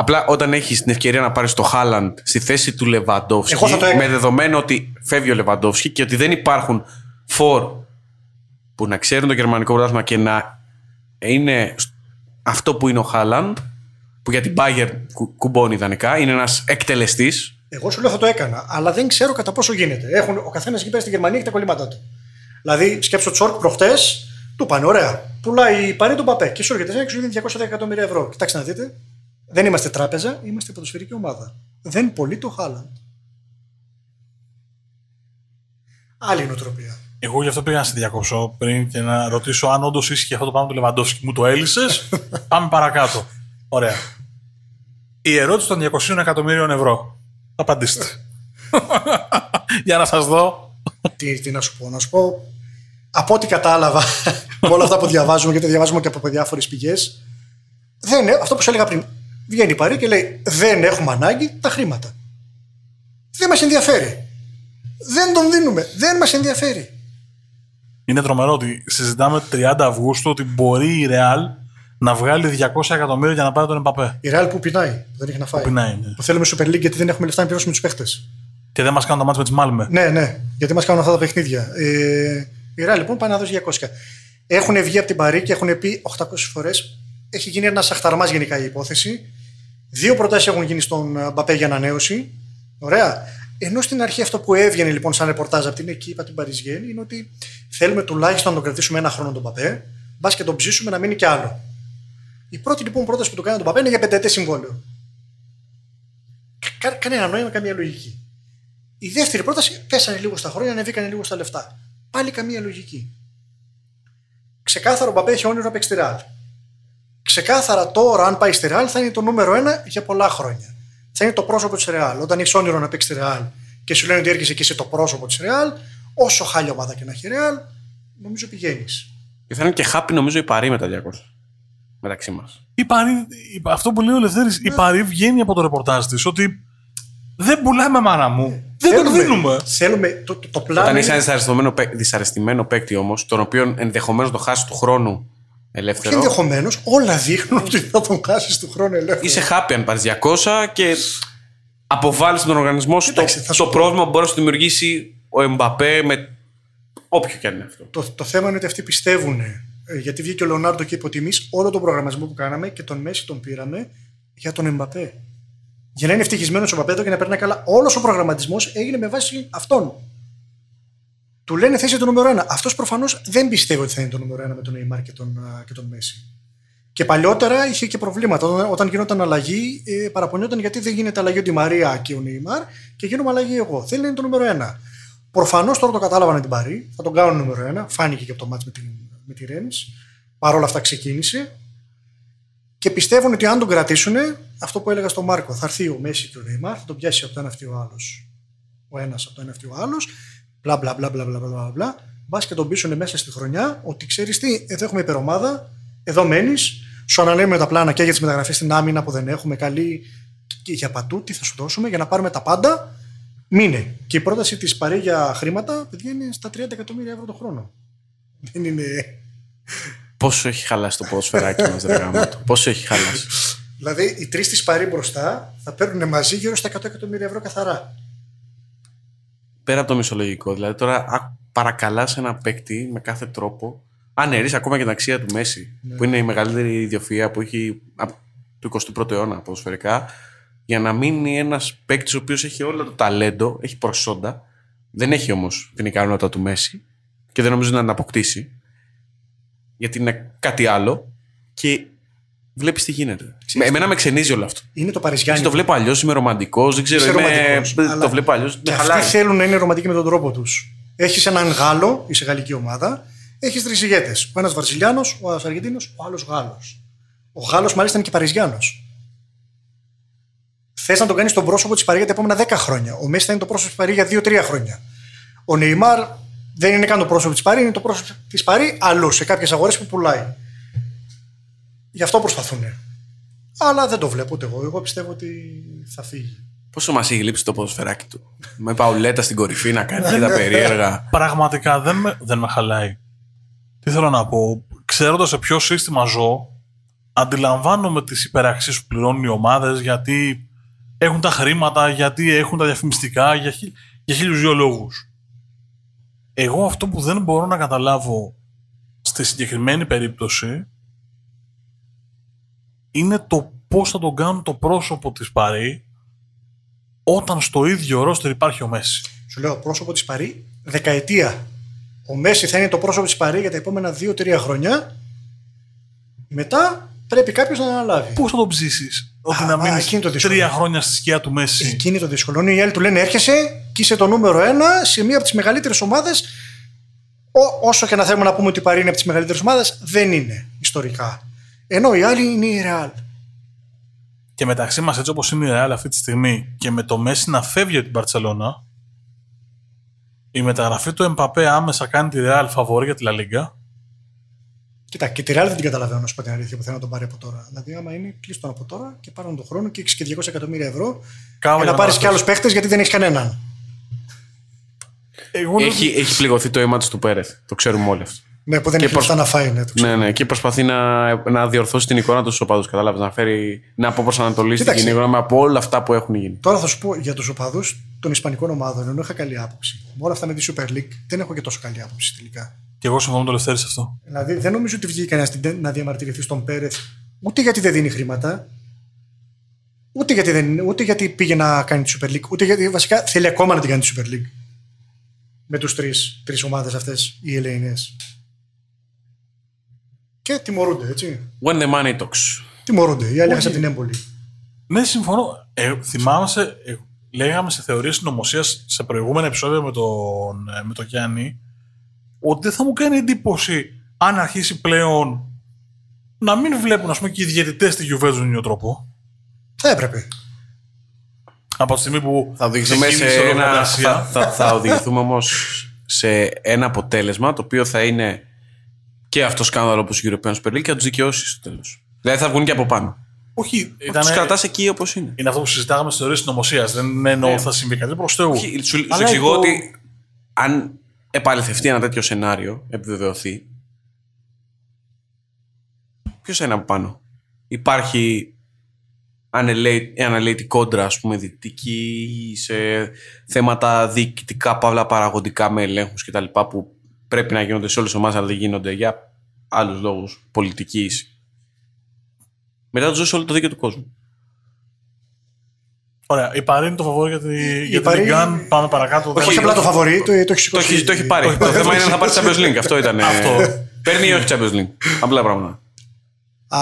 [SPEAKER 1] Απλά όταν έχεις την ευκαιρία να πάρεις το Χάλαντ στη θέση του Λεβαντόφσκι,
[SPEAKER 3] Εγώ θα το έκανα.
[SPEAKER 1] με δεδομένο ότι φεύγει ο Λεβαντόφσκι και ότι δεν υπάρχουν φορ που να ξέρουν το γερμανικό πρωτάθλημα και να είναι σ- αυτό που είναι ο Χάλαντ, που για την Bayern κου- κουμπώνει ιδανικά, είναι ένας εκτελεστής.
[SPEAKER 3] Εγώ σου λέω θα το έκανα, αλλά δεν ξέρω κατά πόσο γίνεται. Έχουν, ο καθένας εκεί πέρα στη Γερμανία έχει τα κολλήματά του. Δηλαδή, σκέψω Τσόρκ προχτές, του πάνε ωραία. Πουλάει η παρή του Παπέ και σου έρχεται και σου δίνει 210 εκατομμύρια ευρώ. Κοιτάξτε να δείτε, δεν είμαστε τράπεζα, είμαστε ποδοσφαιρική ομάδα. Δεν πολύ το Χάλαντ. Άλλη νοοτροπία.
[SPEAKER 2] Εγώ γι' αυτό πήγα να σε διακόψω πριν και να ρωτήσω αν όντως ίσχυε αυτό το πράγμα του Λεβαντόφσκι. Μου το έλυσες. Πάμε παρακάτω. Ωραία. Η ερώτηση των 200 εκατομμύριων ευρώ. Απαντήστε. Για να σας δω.
[SPEAKER 3] τι, τι να σου πω, να σου πω. Από ό,τι κατάλαβα με όλα αυτά που διαβάζουμε, γιατί διαβάζουμε και από διάφορες πηγές, δεν, ε- αυτό που σου έλεγα πριν. Βγαίνει η Παρή και λέει: Δεν έχουμε ανάγκη τα χρήματα. Δεν μας ενδιαφέρει. Δεν τον δίνουμε. Δεν μας ενδιαφέρει.
[SPEAKER 2] Είναι τρομερό ότι συζητάμε 30 Αυγούστου ότι μπορεί η Ρεάλ να βγάλει 200 εκατομμύρια για να πάρει τον Εμπαπέ.
[SPEAKER 3] Η Ρεάλ που πεινάει, που δεν έχει να φάει.
[SPEAKER 2] πεινάει, ναι.
[SPEAKER 3] Που θέλουμε Super League γιατί δεν έχουμε λεφτά να πληρώσουμε τους παίχτες.
[SPEAKER 2] Και δεν μας κάνουν τα μάτια με τις Μάλμε.
[SPEAKER 3] Ναι, ναι, γιατί μας κάνουν αυτά τα παιχνίδια. Ε, η Ρεάλ λοιπόν πάει να δώσει 200. Έχουν βγει από την Παρή και έχουν πει 800 φορές. Έχει γίνει ένας αχταρμάς γενικά η υπόθεση. Δύο προτάσεις έχουν γίνει στον ε, Μπαπέ για ανανέωση. Ωραία. Ενώ στην αρχή αυτό που έβγαινε λοιπόν σαν ρεπορτάζ από την εκεί, από την Παριζιέννη, είναι ότι θέλουμε τουλάχιστον να τον κρατήσουμε ένα χρόνο τον Μπαπέ. Μπας και τον ψήσουμε να μείνει κι άλλο. Η πρώτη λοιπόν πρόταση που του κάνει τον Παπέ είναι για πενταετές συμβόλαιο. Κα, κανένα νόημα, καμία λογική. Η δεύτερη πρόταση πέσανε λίγο στα χρόνια, ανεβήκανε λίγο στα λεφτά. Πάλι καμία λογική. Ξεκάθαρο ο Μπαπέ έχει όνειρο να παίξει τη Ρεάλ. Ξεκάθαρα τώρα, αν πάει στη Ρεάλ, θα είναι το νούμερο ένα για πολλά χρόνια. Θα είναι το πρόσωπο της Ρεάλ. Όταν έχεις όνειρο να παίξεις τη Ρεάλ και σου λένε ότι έρχεσαι και είσαι το πρόσωπο της Ρεάλ, όσο χάλια ομάδα και να έχει Ρεάλ, νομίζω πηγαίνεις.
[SPEAKER 1] Και θα είναι και χάπι νομίζω η Παρή με τα 200. Μεταξύ μας.
[SPEAKER 2] Η Παρή, η- αυτό που λέει ο Λευτέρης, η Παρή βγαίνει από το ρεπορτάζ της ότι δεν πουλάμε μάνα μου. Δεν τον
[SPEAKER 3] Θέλουμε-
[SPEAKER 2] δίνουμε.
[SPEAKER 3] Θέλουμε το, το, το πλάνο.
[SPEAKER 1] Όταν
[SPEAKER 3] είναι-
[SPEAKER 1] έχει ένα δυσαρεστημένο, παί- δυσαρεστημένο παίκτη όμως, τον οποίο ενδεχομένως το χάσεις του χρόνου
[SPEAKER 3] Και
[SPEAKER 1] ελεύθερο.
[SPEAKER 3] ενδεχομένως όλα δείχνουν ότι θα τον χάσεις του χρόνου ελεύθερο.
[SPEAKER 1] Είσαι happy αν πάρεις 200 και αποβάλεις τον οργανισμό σου
[SPEAKER 3] Κοίταξε,
[SPEAKER 1] το,
[SPEAKER 3] θα σου
[SPEAKER 1] το
[SPEAKER 3] πω.
[SPEAKER 1] πρόβλημα που μπορεί να σου δημιουργήσει ο Εμπαπέ με όποιο και αν είναι αυτό.
[SPEAKER 3] Το, το θέμα είναι ότι αυτοί πιστεύουν. ε, Γιατί βγήκε ο Λεωνάρντο και είπε ότι εμεί όλο τον προγραμματισμό που κάναμε και τον Μέση τον πήραμε για τον Εμπαπέ. Για να είναι ευτυχισμένος ο Εμπαπέ εδώ και να περνάει καλά. Όλος ο προγραμματισμός έγινε με βάση αυτόν. Του λένε θέση το νούμερο ένα. Αυτός προφανώς δεν πιστεύει ότι θα είναι το νούμερο ένα με τον Neymar και τον, α, και τον Μέση. Και παλιότερα είχε και προβλήματα. Όταν, όταν γινόταν αλλαγή, ε, παραπονιόταν γιατί δεν γίνεται αλλαγή ο Ντι Μαρία και ο Νεϊμάρ και γίνομαι αλλαγή εγώ. Θέλει να είναι το νούμερο ένα. Προφανώς τώρα το κατάλαβαν την Παρή, θα τον κάνουν νούμερο ένα. Φάνηκε και από το μάτς με, την, με τη Ρέμ. Παρ' όλα αυτά ξεκίνησε. Και πιστεύουν ότι αν τον κρατήσουν, αυτό που έλεγα στον Μάρκο, θα έρθει ο Μέση και ο Νεϊμάρ, θα τον πιάσει από το ένα αυτή ο άλλος. Ο ένας από το ένα αυτή ο άλλος. Μπλα μπλα μπλα μπλα μπλα μπλα. μπλα. Μπας και τον πείσουν μέσα στη χρονιά ότι ξέρεις τι, εδώ έχουμε υπερομάδα, εδώ μένεις, σου αναλύουμε τα πλάνα και για τις μεταγραφές στην άμυνα που δεν έχουμε, καλή και για παντού, τι θα σου δώσουμε για να πάρουμε τα πάντα. Μείνε. Και η πρόταση της Παρή για χρήματα, παιδιά, είναι στα 30 εκατομμύρια ευρώ το χρόνο. Δεν είναι.
[SPEAKER 1] Πόσο έχει χαλάσει το ποδοσφαιράκι μας, ρε γάμο του; Πόσο έχει χαλάσει;
[SPEAKER 3] Δηλαδή, οι τρεις της Παρή μπροστά θα παίρνουν μαζί γύρω στα 100 εκατομμύρια ευρώ καθαρά.
[SPEAKER 1] Πέρα από το μισολογικό. Δηλαδή τώρα παρακαλάς ένα παίκτη με κάθε τρόπο. Αν έρεις ακόμα και την αξία του Μέση, που είναι η μεγαλύτερη ιδιοφυα που έχει από του 21ου αιώνα ποδοσφαιρικά, για να μείνει ένας παίκτης ο οποίος έχει όλο το ταλέντο, έχει προσόντα, δεν έχει όμως την ικανότητα του Μέση και δεν νομίζω να την αποκτήσει. Γιατί είναι κάτι άλλο και βλέπεις τι γίνεται. Με, εμένα με ξενίζει όλο αυτό.
[SPEAKER 3] Είναι το
[SPEAKER 1] Γιατί
[SPEAKER 3] Παριζιάννη.
[SPEAKER 1] το βλέπω αλλιώς, είμαι ρομαντικός, δεν ξέρω,
[SPEAKER 3] Είσαι
[SPEAKER 1] είμαι,
[SPEAKER 3] ρομαντικός, αλλά
[SPEAKER 1] το βλέπω αλλιώς.
[SPEAKER 3] Και αυτοί θέλουν να είναι ρομαντικοί με τον τρόπο τους. Έχεις έναν Γάλλο, είσαι γαλλική ομάδα, έχεις τρεις ηγέτες. Ο ένας Βραζιλιάνος, ο άλλος Αργεντίνος, ο άλλος Γάλλος. Ο Γάλλος μάλιστα είναι και Παριζιάνο. Θες να τον κάνεις τον πρόσωπο της Παρή για τα επόμενα 10 χρόνια. Ο Μέση θα είναι το πρόσωπο της Παρή για 2-3 χρόνια. Ο Νεϊμάρ δεν είναι καν το πρόσωπο της Παρή, είναι το πρόσωπο της Παρή αλλού, σε κάποιες αγορές που πουλάει. Γι' αυτό προσπαθούν. Αλλά δεν το βλέπω ούτε εγώ. Εγώ πιστεύω ότι θα φύγει.
[SPEAKER 1] Πόσο μας έχει λείψει το ποδοσφαιράκι του; με παουλέτα στην κορυφή να κάνει και τα περίεργα.
[SPEAKER 2] Πραγματικά δεν με, δεν με χαλάει. Τι θέλω να πω; Ξέροντας σε ποιο σύστημα ζω, αντιλαμβάνομαι τις υπεραξίες που πληρώνουν οι ομάδες γιατί έχουν τα χρήματα, γιατί έχουν τα διαφημιστικά, για, χι, για χίλιους δύο λόγους. Εγώ αυτό που δεν μπορώ να καταλάβω στη συγκεκριμένη περίπτωση είναι το πώς θα τον κάνουν το πρόσωπο της Παρή όταν στο ίδιο ρόστερ υπάρχει ο Μέση.
[SPEAKER 3] Σου λέω πρόσωπο της Παρή δεκαετία. Ο Μέση θα είναι το πρόσωπο της Παρή για τα επόμενα 2-3 χρόνια. Μετά πρέπει κάποιος να αναλάβει.
[SPEAKER 2] Πώς θα τον ψήσεις, ότι
[SPEAKER 3] Α,
[SPEAKER 2] να
[SPEAKER 3] μα,
[SPEAKER 2] μείνεις
[SPEAKER 3] εκείνη το δύσκολο.
[SPEAKER 2] τρία χρόνια στη σκιά του Μέση;
[SPEAKER 3] Εκείνη το δύσκολο. Είναι οι άλλοι του λένε έρχεσαι και είσαι το νούμερο ένα σε μία από τις μεγαλύτερες ομάδες. Όσο και να θέλουμε να πούμε ότι η Παρή είναι από τις μεγαλύτερες ομάδες, δεν είναι ιστορικά. Ενώ οι άλλοι είναι η Ρεάλ.
[SPEAKER 2] Και μεταξύ μας, έτσι όπως είναι η Real αυτή τη στιγμή και με το Μέση να φεύγει από την Παρσελώνα, η μεταγραφή του Εμπαπέ άμεσα κάνει τη Real φαβορή για τη La Liga.
[SPEAKER 3] Κοίτα, και τη Real δεν την καταλαβαίνω, να σου πω την αλήθεια, που θέλω να τον πάρει από τώρα. Δηλαδή, άμα είναι, κλείστον από τώρα και πάρουν τον χρόνο και έχεις και 200 εκατομμύρια ευρώ
[SPEAKER 2] Κάβα
[SPEAKER 3] για
[SPEAKER 2] για
[SPEAKER 3] να πάρεις και
[SPEAKER 2] μεταγραφές.
[SPEAKER 3] άλλου παίχτες γιατί δεν έχεις κανέναν.
[SPEAKER 2] Εγώ λέω
[SPEAKER 1] έχει, έχει πληγωθεί το αίμα του του Πέρεθ. Το ξέρουμε όλοι αυτό.
[SPEAKER 3] Ναι, που δεν
[SPEAKER 1] Και
[SPEAKER 3] έχει
[SPEAKER 1] προς-
[SPEAKER 3] λεφτά να φάει. Ναι, το ξέρω.
[SPEAKER 1] Ναι, ναι, και προσπαθεί να, να διορθώσει την εικόνα του στους οπαδούς. Κατάλαβες, να φέρει. να αποπροσανατολίσει την
[SPEAKER 3] Κοίταξε.
[SPEAKER 1] κοινή εικόνα από όλα αυτά που έχουν γίνει.
[SPEAKER 3] Τώρα θα σου πω για τους οπαδούς των Ισπανικών ομάδων, ενώ είχα καλή άποψη. Με όλα αυτά με τη Super League δεν έχω και τόσο καλή άποψη τελικά.
[SPEAKER 2] Και εγώ συμφωνώ με τον Λευτέρη σε αυτό.
[SPEAKER 3] Δηλαδή δεν νομίζω ότι βγήκε κανένα να διαμαρτυρηθεί στον Πέρεθ ούτε γιατί δεν δίνει χρήματα, ούτε γιατί, δεν, ούτε γιατί πήγε να κάνει τη Super League, ούτε γιατί βασικά θέλει ακόμα να την κάνει τη Super League. Με τους τρεις τρεις ομάδες αυτές, οι Ελλήνε. Και τιμωρούνται, έτσι.
[SPEAKER 1] When the money talks.
[SPEAKER 3] Τιμωρούνται. Οι άλλοι έχασαν την έμπολη.
[SPEAKER 2] Ναι, συμφωνώ. Ε, θυμάμαι, σε, ε, λέγαμε σε θεωρίες συνωμοσίας σε προηγούμενα επεισόδια με τον, ε, με τον Γιάννη ότι δεν θα μου κάνει εντύπωση αν αρχίσει πλέον να μην βλέπουν ας πούμε, και οι διαιτητές τη Juventus με ίδιο τρόπο.
[SPEAKER 3] Θα έπρεπε.
[SPEAKER 2] Από τη στιγμή που
[SPEAKER 1] Θα οδηγηθούμε σε
[SPEAKER 2] ξεκίνησε η
[SPEAKER 1] ένα,
[SPEAKER 2] λογοκρασία.
[SPEAKER 1] θα, θα, θα οδηγηθούμε όμως σε ένα αποτέλεσμα το οποίο θα είναι και αυτό σκάνδαλο όπως η European Super League και θα τους δικαιώσεις στο τέλος. Δηλαδή θα βγουν και από πάνω.
[SPEAKER 2] Όχι,
[SPEAKER 1] Θα
[SPEAKER 2] ήταν,
[SPEAKER 1] τους κρατάς εκεί όπως είναι.
[SPEAKER 2] είναι αυτό που συζητάγαμε στις θεωρίες συνωμοσία. Δεν εννοώ ότι θα συμβεί κάτι προς Θεού.
[SPEAKER 1] Ναι. Όχι, σου, σου
[SPEAKER 2] Αλλά
[SPEAKER 1] εξηγώ
[SPEAKER 2] το-
[SPEAKER 1] ότι αν επαληθευτεί ένα τέτοιο σενάριο, επιβεβαιωθεί, ποιος θα είναι από πάνω; Υπάρχει ανελαίτη, αναλύτη κόντρα, ας πούμε, δυτική σε θέματα διοικητικά, παύλα παραγωγικά με ελέγχους κτλ. που πρέπει να γίνονται σε όλες τις ομάδες, αλλά δεν γίνονται για άλλους λόγους πολιτικής. Μετά τους ζώσει όλο το δίκαιο του κόσμου.
[SPEAKER 2] Ωραία, η Παρή είναι το φαβόρι για, τη, για την
[SPEAKER 3] Παρή-
[SPEAKER 2] Λιγκάν. Πάμε παρακάτω.
[SPEAKER 3] Όχι απλά το φαβορή, το, το έχει
[SPEAKER 1] Το
[SPEAKER 3] σηκώσει.
[SPEAKER 1] έχει, το έχει πάρει. το θέμα είναι να θα πάρει Champions League. Αυτό ήταν.
[SPEAKER 2] Αυτό.
[SPEAKER 1] Παίρνει ή όχι Champions League. Απλά πράγματα.
[SPEAKER 3] Α,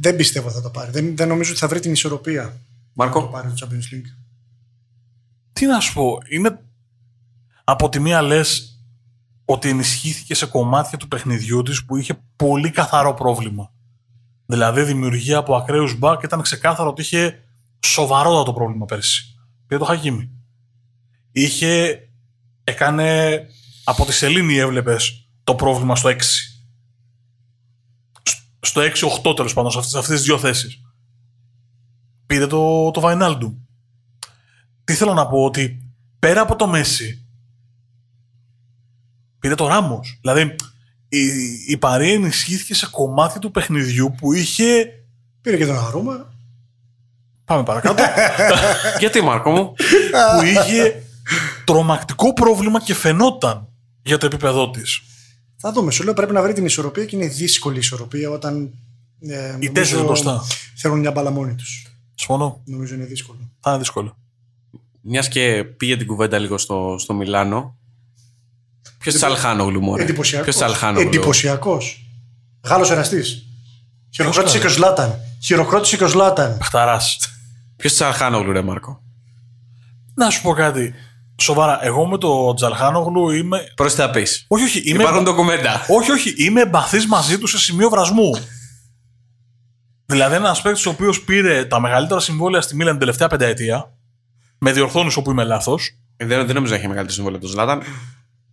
[SPEAKER 3] δεν πιστεύω θα το πάρει. Δεν, δεν νομίζω ότι θα βρει την ισορροπία. Να το
[SPEAKER 1] Μάρκο.
[SPEAKER 3] πάρει το Champions League.
[SPEAKER 2] Τι να σου πω, είναι. Από τη μία λες ότι ενισχύθηκε σε κομμάτια του παιχνιδιού της που είχε πολύ καθαρό πρόβλημα. Δηλαδή, δημιουργία από ακραίους μπακ ήταν ξεκάθαρο ότι είχε σοβαρότατο πρόβλημα πέρσι. Πήρε το Χακίμι. Είχε. Έκανε. Από τη σελήνη έβλεπες το πρόβλημα στο 6. Στο 6-8 τέλος πάντων, σε αυτές τις δύο θέσεις. Πήρε το, το Βαϊνάλντουμ τι θέλω να πω, ότι πέρα από το Μέση, πήρε το Ράμος. Δηλαδή, η, η Παρή ενισχύθηκε σε κομμάτι του παιχνιδιού που είχε.
[SPEAKER 3] Πήρε και τον Αρώμα.
[SPEAKER 2] Πάμε παρακάτω.
[SPEAKER 1] Γιατί Μάρκο μου;
[SPEAKER 2] που είχε τρομακτικό πρόβλημα και φαινόταν για το επίπεδό της.
[SPEAKER 3] Θα δούμε. Σου λέω πρέπει να βρει την ισορροπία και είναι δύσκολη η ισορροπία όταν. Ε, νομίζω
[SPEAKER 2] τέσσερις μπροστά.
[SPEAKER 3] Θέλουν μια μπάλα μόνοι τους.
[SPEAKER 2] Συμφωνώ.
[SPEAKER 3] Νομίζω είναι δύσκολο.
[SPEAKER 2] Θα είναι δύσκολο.
[SPEAKER 1] Μιας και πήγε την κουβέντα λίγο στο, στο Μιλάνο. Ποιος τη Αλχάνογλου, Μωρέ;
[SPEAKER 3] Εντυπωσιακός.
[SPEAKER 1] Ποιος τη Αλχάνογλου.
[SPEAKER 3] Εντυπωσιακός. Γάλλος εραστής. Χειροκρότησε και ο Σλάταν. Χειροκρότησε και ο Σλάταν.
[SPEAKER 2] Παχταρά.
[SPEAKER 1] Ποιος τη Αλχάνογλου, ρε Μάρκο;
[SPEAKER 2] να σου πω κάτι. Σοβαρά, εγώ με το Τζαλχάνογλου είμαι.
[SPEAKER 1] Προς τι θα πεις.
[SPEAKER 2] Όχι, όχι. Είμαι...
[SPEAKER 1] Υπάρχουν ντοκουμέντα.
[SPEAKER 2] Όχι, όχι. Είμαι εμπαθής μαζί του σε σημείο βρασμού. Δηλαδή, ένας παίκτης ο οποίος πήρε τα μεγαλύτερα συμβόλαια στη Μίλαν την τελευταία πενταετία. Με διορθώνεις όπου είμαι λάθος.
[SPEAKER 1] Ε, Δεν, δεν νομίζω να έχει μεγαλύτερο συμβόλαιο από τον Ζλάταν.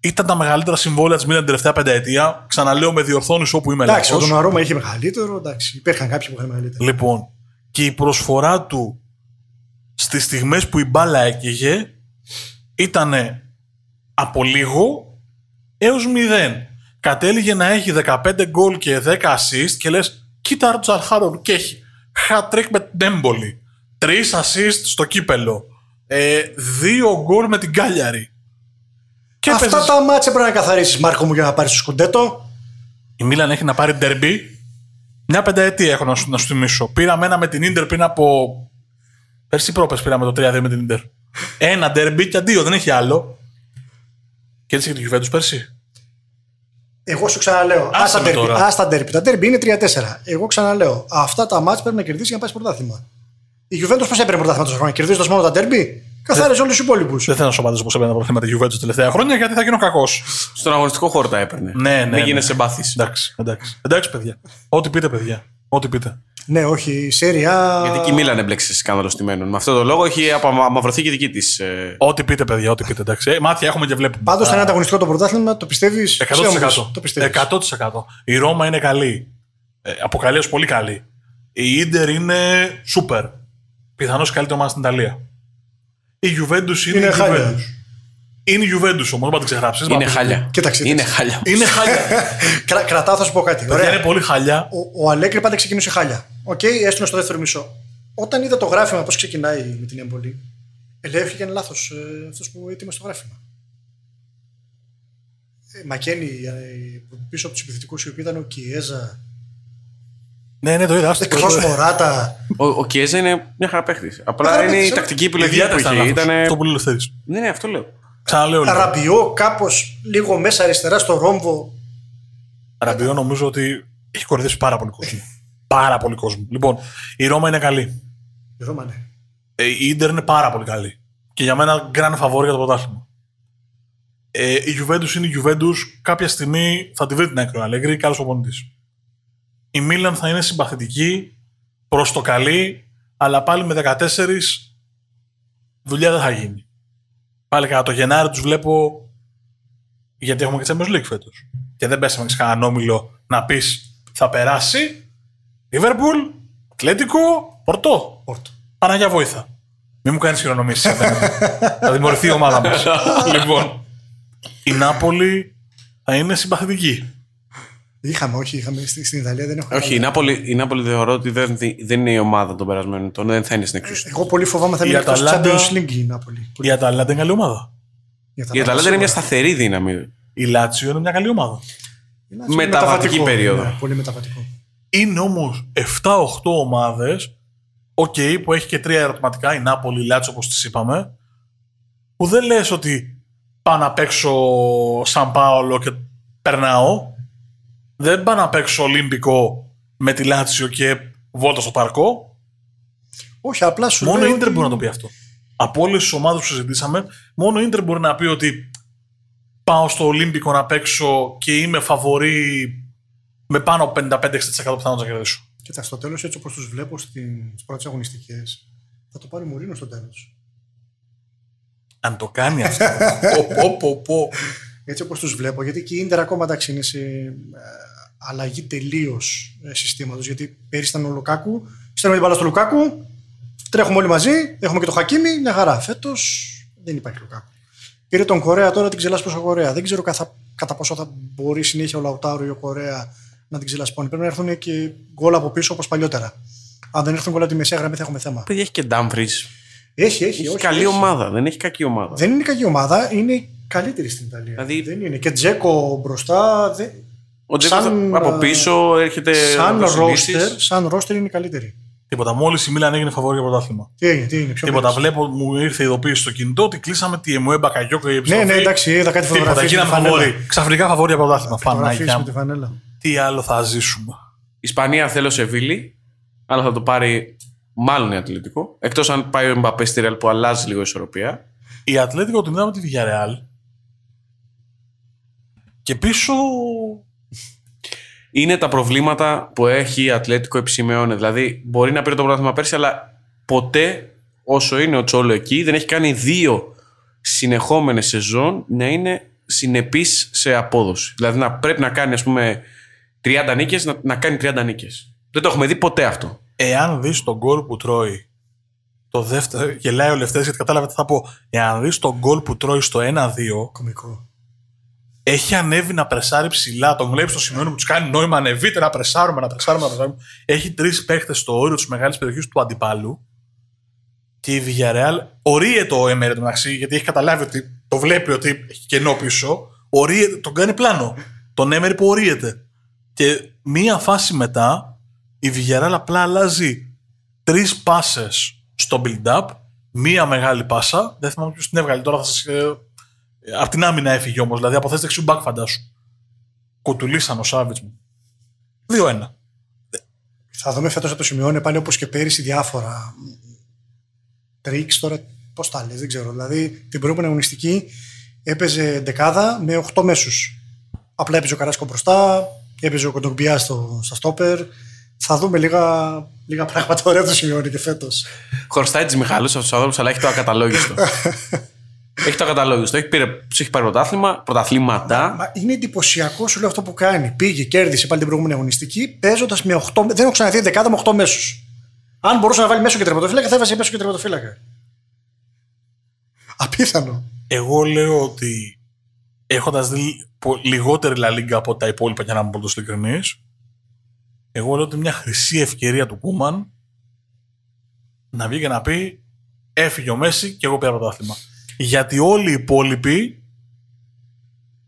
[SPEAKER 2] Ήταν τα μεγαλύτερα συμβόλαια της Μίλαν την τελευταία πενταετία. Ξαναλέω με διορθώνεις όπου είμαι
[SPEAKER 3] Εντάξει,
[SPEAKER 2] λάθο.
[SPEAKER 3] ο τον Αρώμα είχε μεγαλύτερο. Εντάξει, υπήρχαν κάποιοι που είχαν μεγαλύτερο.
[SPEAKER 2] Λοιπόν, και η προσφορά του στις στιγμές που η μπάλα έκαιγε ήταν από λίγο έως μηδέν. Κατέληγε να έχει 15 γκολ και 10 assist και λες, κοίτα ο Τζαρχάρον και έχει hat trick με την έμπολη. 3 assist στο κύπελο. Ε, δύο γκολ με την Κάλιαρη. Και
[SPEAKER 3] Αυτά
[SPEAKER 2] έπαιζες-
[SPEAKER 3] τα μάτια πρέπει να καθαρίσεις, Μάρκο μου, για να πάρεις το σκουντέτο.
[SPEAKER 2] Η Μίλαν έχει να πάρει ντερμπι. Μια πενταετία έχω να σου, να σου θυμίσω. Πήραμε ένα με την ντερ πριν από. Πέρσι πρόπες πήραμε το 3-2 με την ντερ. Ένα ντερμπι και δύο, δεν έχει άλλο. Και έτσι και τη Juventus πέρσι.
[SPEAKER 3] Εγώ σου ξαναλέω.
[SPEAKER 2] Άσε
[SPEAKER 3] Άστα
[SPEAKER 2] με
[SPEAKER 3] ντέρμπι.
[SPEAKER 2] τώρα.
[SPEAKER 3] Άστα ντέρμπι. Τα ντέρμπι είναι 3-4. Εγώ ξαναλέω. Αυτά τα μάτια πρέπει να κερδίσει για να πάει πρωτάθλημα. Η Juventus πώς έπαιρνε πρωτάθλημα τόσο χρόνο. Κερδίζοντας μόνο τα ντέρμπι. Καθάριζε όλους τους υπόλοιπους.
[SPEAKER 2] Δεν θέλω να σου απαντήσω πώ έπαιρνε προθέματα της Juventus τα τελευταία χρόνια γιατί θα γίνω κακός.
[SPEAKER 1] Στον αγωνιστικό χώρο τα έπαιρνε.
[SPEAKER 2] Ναι, ναι,
[SPEAKER 1] Μην
[SPEAKER 2] ναι.
[SPEAKER 1] γίνεσαι μπάθη.
[SPEAKER 2] εντάξει, εντάξει. Εντάξει, παιδιά. Ό,τι πείτε, παιδιά. Ό,τι πείτε.
[SPEAKER 3] Ναι, όχι. Η Σέρια.
[SPEAKER 1] Γιατί και η Μίλαν έμπλεξε σε σκάνδαλο στημένων. Με αυτόν τον λόγο έχει απομαυρωθεί και η δική της. Ε,
[SPEAKER 2] Ό,τι πείτε, παιδιά, ό,τι πείτε. Εντάξει. Ε, μάτια έχουμε και βλέπουμε.
[SPEAKER 3] Πάντως θα είναι ανταγωνιστικό το πρωτάθλημα, το πιστεύεις;
[SPEAKER 2] 100%.
[SPEAKER 3] Το πιστεύεις.
[SPEAKER 2] 100%. Η Ρώμα είναι καλή. Ε, από καλή ως πολύ καλή. Η Ίντερ είναι σούπερ. Πιθανώς η καλύτερη ομάδα στην Ιταλία. Η Juventus είναι,
[SPEAKER 3] Είναι
[SPEAKER 2] η
[SPEAKER 3] χάλια.
[SPEAKER 2] Juventus. Είναι η Juventus όμως, δεν θα την ξεγράψεις.
[SPEAKER 1] είναι
[SPEAKER 2] Μα-
[SPEAKER 1] χάλια.
[SPEAKER 3] Κοίταξε,
[SPEAKER 1] Είναι
[SPEAKER 3] κοίταξε.
[SPEAKER 1] χάλια.
[SPEAKER 2] Είναι χάλια.
[SPEAKER 3] Κρα, κρατάω, θα σου πω κάτι.
[SPEAKER 2] Παιδιά, είναι
[SPEAKER 3] Ωραία.
[SPEAKER 2] πολύ χάλια.
[SPEAKER 3] Ο, ο Αλέγκρι πάντα ξεκινούσε χάλια. Οκ, έστειλε στο δεύτερο μισό. Όταν είδα το γράφημα πώς ξεκινάει με την έμπολη, λέει ότι έκανε λάθος ε, αυτός που έτοιμε στο γράφημα. Ε, Μακένι ε, πίσω από τους επιθετικούς οι οποίοι ήταν ο Κιέζα,
[SPEAKER 2] Ναι, ναι, το είδα. άστο, το
[SPEAKER 3] εκτός
[SPEAKER 2] είδα.
[SPEAKER 3] Μωράτα.
[SPEAKER 1] Ο, ο Κιέζα είναι μια χαρά παίχτης. Απλά
[SPEAKER 3] χαρά
[SPEAKER 1] είναι η
[SPEAKER 3] παίχτης,
[SPEAKER 1] τακτική
[SPEAKER 2] Η
[SPEAKER 1] επιλογή που
[SPEAKER 2] διάταξη ήταν
[SPEAKER 1] είχε.
[SPEAKER 2] λάθος.
[SPEAKER 1] Ήταν.
[SPEAKER 2] Αυτό που λέει ο Λευθέρης.
[SPEAKER 1] Ναι, ναι, αυτό λέω.
[SPEAKER 2] Ξαναλέω λοιπόν.
[SPEAKER 3] Ραμπιό κάπως λίγο μέσα αριστερά στο ρόμβο.
[SPEAKER 2] Ραμπιό νομίζω ότι Έχει κορυδέψει πάρα πολύ κόσμο. πάρα πολύ κόσμο. Λοιπόν, η Ρώμα είναι καλή.
[SPEAKER 3] Η Ρώμα, ναι.
[SPEAKER 2] Ε, η Ίντερ είναι πάρα πολύ καλή. Και για μένα grand favori για το πρωτάθλημα. Ε, η Juventus είναι η Juventus. Κάποια στιγμή θα τη βρει την άκρη ο Αλέγκρι, καλός προπονητή. Η Μίλαν θα είναι συμπαθητική προς το καλή, αλλά πάλι με 14 δουλειά δεν θα γίνει. Πάλι κατά το Γενάρη τους βλέπω. Γιατί έχουμε και Champions League φέτος. Και δεν πέσαμε σε κανέναν όμιλο να πεις θα περάσει. Λίβερπουλ, Ατλέτικο, Πορτό.
[SPEAKER 3] Πόρτο.
[SPEAKER 2] Παναγιά βόηθα. Μην μου κάνεις χειρονομήσεις. θα δημιουργηθεί η ομάδα μας. λοιπόν, η Νάπολη θα είναι συμπαθητική.
[SPEAKER 3] Είχαμε, όχι, είχαμε στη- στην Ιταλία δεν έχω.
[SPEAKER 1] Όχι, η Νάπολη, η Νάπολη θεωρώ ότι δεν, δεν είναι η ομάδα των περασμένων ετών. Δεν θα είναι στην εξουσία.
[SPEAKER 3] Εγώ πολύ φοβάμαι θα
[SPEAKER 2] Η
[SPEAKER 3] είναι εκτός της
[SPEAKER 2] Αταλάντα-
[SPEAKER 3] Champions League η Νάπολη.
[SPEAKER 2] Η Αταλάντα είναι καλή ομάδα.
[SPEAKER 1] Η Αταλάντα είναι μια σταθερή δύναμη.
[SPEAKER 2] Η Λάτσιο είναι μια καλή ομάδα.
[SPEAKER 3] Είναι
[SPEAKER 1] μεταβατική
[SPEAKER 3] μεταβατικό,
[SPEAKER 1] περίοδο.
[SPEAKER 3] ναι, πολύ μεταβατικό.
[SPEAKER 2] Είναι όμως 7-8 ομάδες, οκ, που έχει και τρία ερωτηματικά, η Νάπολη, η Λάτσιο όπως τις είπαμε, που δεν λες ότι πάω να παίξω Σαν Πάολο και περνάω. Δεν πάω να παίξω Ολύμπικο με τη Λάτσιο και βόλτα στο παρκό.
[SPEAKER 3] Όχι, απλά σου
[SPEAKER 2] Μόνο
[SPEAKER 3] λέω
[SPEAKER 2] η Ίντερ
[SPEAKER 3] ότι-
[SPEAKER 2] μπορεί να το πει αυτό. Από όλες τις ομάδες που συζητήσαμε, μόνο η Ίντερ μπορεί να πει ότι πάω στο Ολύμπικο να παίξω και είμαι φαβορή με πάνω από 55-60% πιθανότητα να κερδίσω.
[SPEAKER 3] Κοίτα, στο τέλος, έτσι όπως τους βλέπω στις πρώτες αγωνιστικές, θα το πάρει Μουρίνο στο τέλος.
[SPEAKER 2] Αν το κάνει αυτό. πω, πω, πω, πω.
[SPEAKER 3] Έτσι όπως τους βλέπω, γιατί και η Ίντερ ακόμα εντάξει είναι σε ε, αλλαγή τελείως συστήματος. Γιατί πέρυσι ήταν ο Λουκάκου, στέλνουμε την μπάλα στο Λουκάκου, τρέχουμε όλοι μαζί, έχουμε και το Χακίμι, μια χαρά. Φέτος δεν υπάρχει Λουκάκου. Πήρε τον Κορέα τώρα την ξελάσει προ ο Κορέα. Δεν ξέρω καθα, κατά πόσο θα μπορεί συνέχεια ο Λαουτάρο ή ο Κορέα να την ξελασπώνει. Πρέπει να έρθουν και γκολ από πίσω όπως παλιότερα. Αν δεν έρθουν γκολ από τη μεσαία γραμμή θα έχουμε θέμα.
[SPEAKER 1] Παιδιά έχει και Ντάμφρι.
[SPEAKER 3] Έχει, έχει.
[SPEAKER 1] Έχει
[SPEAKER 3] όχι,
[SPEAKER 1] καλή
[SPEAKER 3] έχει.
[SPEAKER 1] ομάδα. Δεν έχει κακή ομάδα.
[SPEAKER 3] Δεν είναι κακή ομάδα, είναι καλύτερη στην Ιταλία.
[SPEAKER 1] Δηλαδή-
[SPEAKER 3] δεν είναι. Και Τζέκο μπροστά. Δεν...
[SPEAKER 1] Ο Τζέκος
[SPEAKER 3] σαν,
[SPEAKER 1] από
[SPEAKER 3] ε,
[SPEAKER 1] πίσω έρχεται.
[SPEAKER 3] σαν
[SPEAKER 1] ο Βασιλίσης.
[SPEAKER 3] ρόστερ, σαν ρόστερ είναι η καλύτερη.
[SPEAKER 2] Τίποτα. Μόλις η Μίλαν έγινε φαβόρη για πρωτάθλημα.
[SPEAKER 3] Τι έγινε, τι είναι, πιο
[SPEAKER 2] Τίποτα.
[SPEAKER 3] πέρυσι.
[SPEAKER 2] Βλέπω, μου ήρθε η ειδοποίηση στο κινητό ότι κλείσαμε τη Εμουέ Μπακαγιόκο η
[SPEAKER 3] Ναι,
[SPEAKER 2] επιστροφή.
[SPEAKER 3] ναι, εντάξει, είδα κάτι
[SPEAKER 2] Τίποτα.
[SPEAKER 3] φωτογραφίες με
[SPEAKER 2] Γίναμε
[SPEAKER 3] τη φανέλα.
[SPEAKER 2] φαβόρη. Ξαφνικά φαβόρη για πρωτάθλημα.
[SPEAKER 3] Φωτογραφίες
[SPEAKER 2] Παναγιά
[SPEAKER 3] με τη
[SPEAKER 2] μου.
[SPEAKER 3] φανέλα.
[SPEAKER 2] Τι άλλο θα ζήσουμε.
[SPEAKER 1] Ισπανία θέλω σε Βίλη, αλλά θα το πάρει μάλλον η Ατλητικό. Εκτός αν πάει ο Μπαπέ στη Ρεάλ που αλλάζει λίγο η ισορροπία.
[SPEAKER 2] Η Ατλέτικο την είδαμε τη Villarreal. Και πίσω.
[SPEAKER 1] Είναι τα προβλήματα που έχει η Ατλέτικο επισημεώνει. Δηλαδή, μπορεί να πήρε το πρωτάθλημα πέρσι, αλλά ποτέ όσο είναι ο Τσόλο εκεί δεν έχει κάνει δύο συνεχόμενες σεζόν να είναι συνεπής σε απόδοση. Δηλαδή, να πρέπει να κάνει, ας πούμε, 30 νίκες, να, να κάνει 30 νίκες. Δεν το έχουμε δει ποτέ αυτό.
[SPEAKER 2] Εάν δεις τον γκολ που τρώει. Το δεύτερο. Γελάει ο Λευτέρης γιατί κατάλαβε τι θα πω. Εάν δεις τον γκολ που τρώει στο 1-2,
[SPEAKER 3] Κομικό.
[SPEAKER 2] Έχει ανέβει να πρεσάρει ψηλά. Τον βλέπεις στο σημείο που τους κάνει νόημα ανεβείτε να πρεσάρουμε, να πρεσάρουμε, να πρεσάρουμε. Έχει τρεις παίχτες στο όριο της μεγάλης περιοχής του αντιπάλου. Και η Villarreal ορίεται ο Έμερ μεταξύ, γιατί έχει καταλάβει ότι το βλέπει ότι έχει κενό πίσω. Ορίεται, τον κάνει πλάνο. Τον Έμερ που ορίεται. Και μία φάση μετά, η Villarreal απλά αλλάζει τρεις πάσες στο build-up. Μία μεγάλη πάσα. Δεν θυμάμαι ποιος την έβγαλε τώρα. Θα σας, ε, Απ' την άμυνα έφυγε όμως, δηλαδή από θέση δεξιού μπακ φαντάσου. Κουτουλήσαν ο Σάβιτς μου. 2-1.
[SPEAKER 3] Θα δούμε φέτος θα το σημειώνει πάλι όπως και πέρυσι διάφορα τρίξ τώρα. Πώς τα λες, δεν ξέρω. Δηλαδή την προηγούμενη αγωνιστική έπαιζε δεκάδα με 8 μέσους. Απλά έπαιζε ο Καράσκο μπροστά, έπαιζε ο Κοντογκμπιά στο, στα στόπερ. Θα δούμε λίγα, λίγα πράγματα ωραία το σημειώνει και φέτος.
[SPEAKER 1] Χωριστάει τι Μιχαλού αυτού του ανθρώπου, αλλά έχει το ακαταλόγιστο. έχει το ακαταλόγιστο. Έχει, πήρε, τους έχει πάρει πρωτάθλημα, πρωταθλήματα.
[SPEAKER 3] Μα είναι εντυπωσιακό σου λέω αυτό που κάνει. Πήγε, κέρδισε πάλι την προηγούμενη αγωνιστική, παίζοντας με 8. Δεν έχω ξαναδεί δεκάδα με 8 μέσους. Αν μπορούσε να βάλει μέσο και τερματοφύλακα, θα έβαζε μέσο και τερματοφύλακα. Απίθανο.
[SPEAKER 2] Εγώ λέω ότι έχοντας δει πο- λιγότερη La Liga από τα υπόλοιπα, για να είμαι πολύ ειλικρινής, εγώ λέω ότι μια χρυσή ευκαιρία του Κούμαν να βγει και να πει έφυγε ο Μέση και εγώ πήρα πρωτάθλημα. Γιατί όλοι οι υπόλοιποι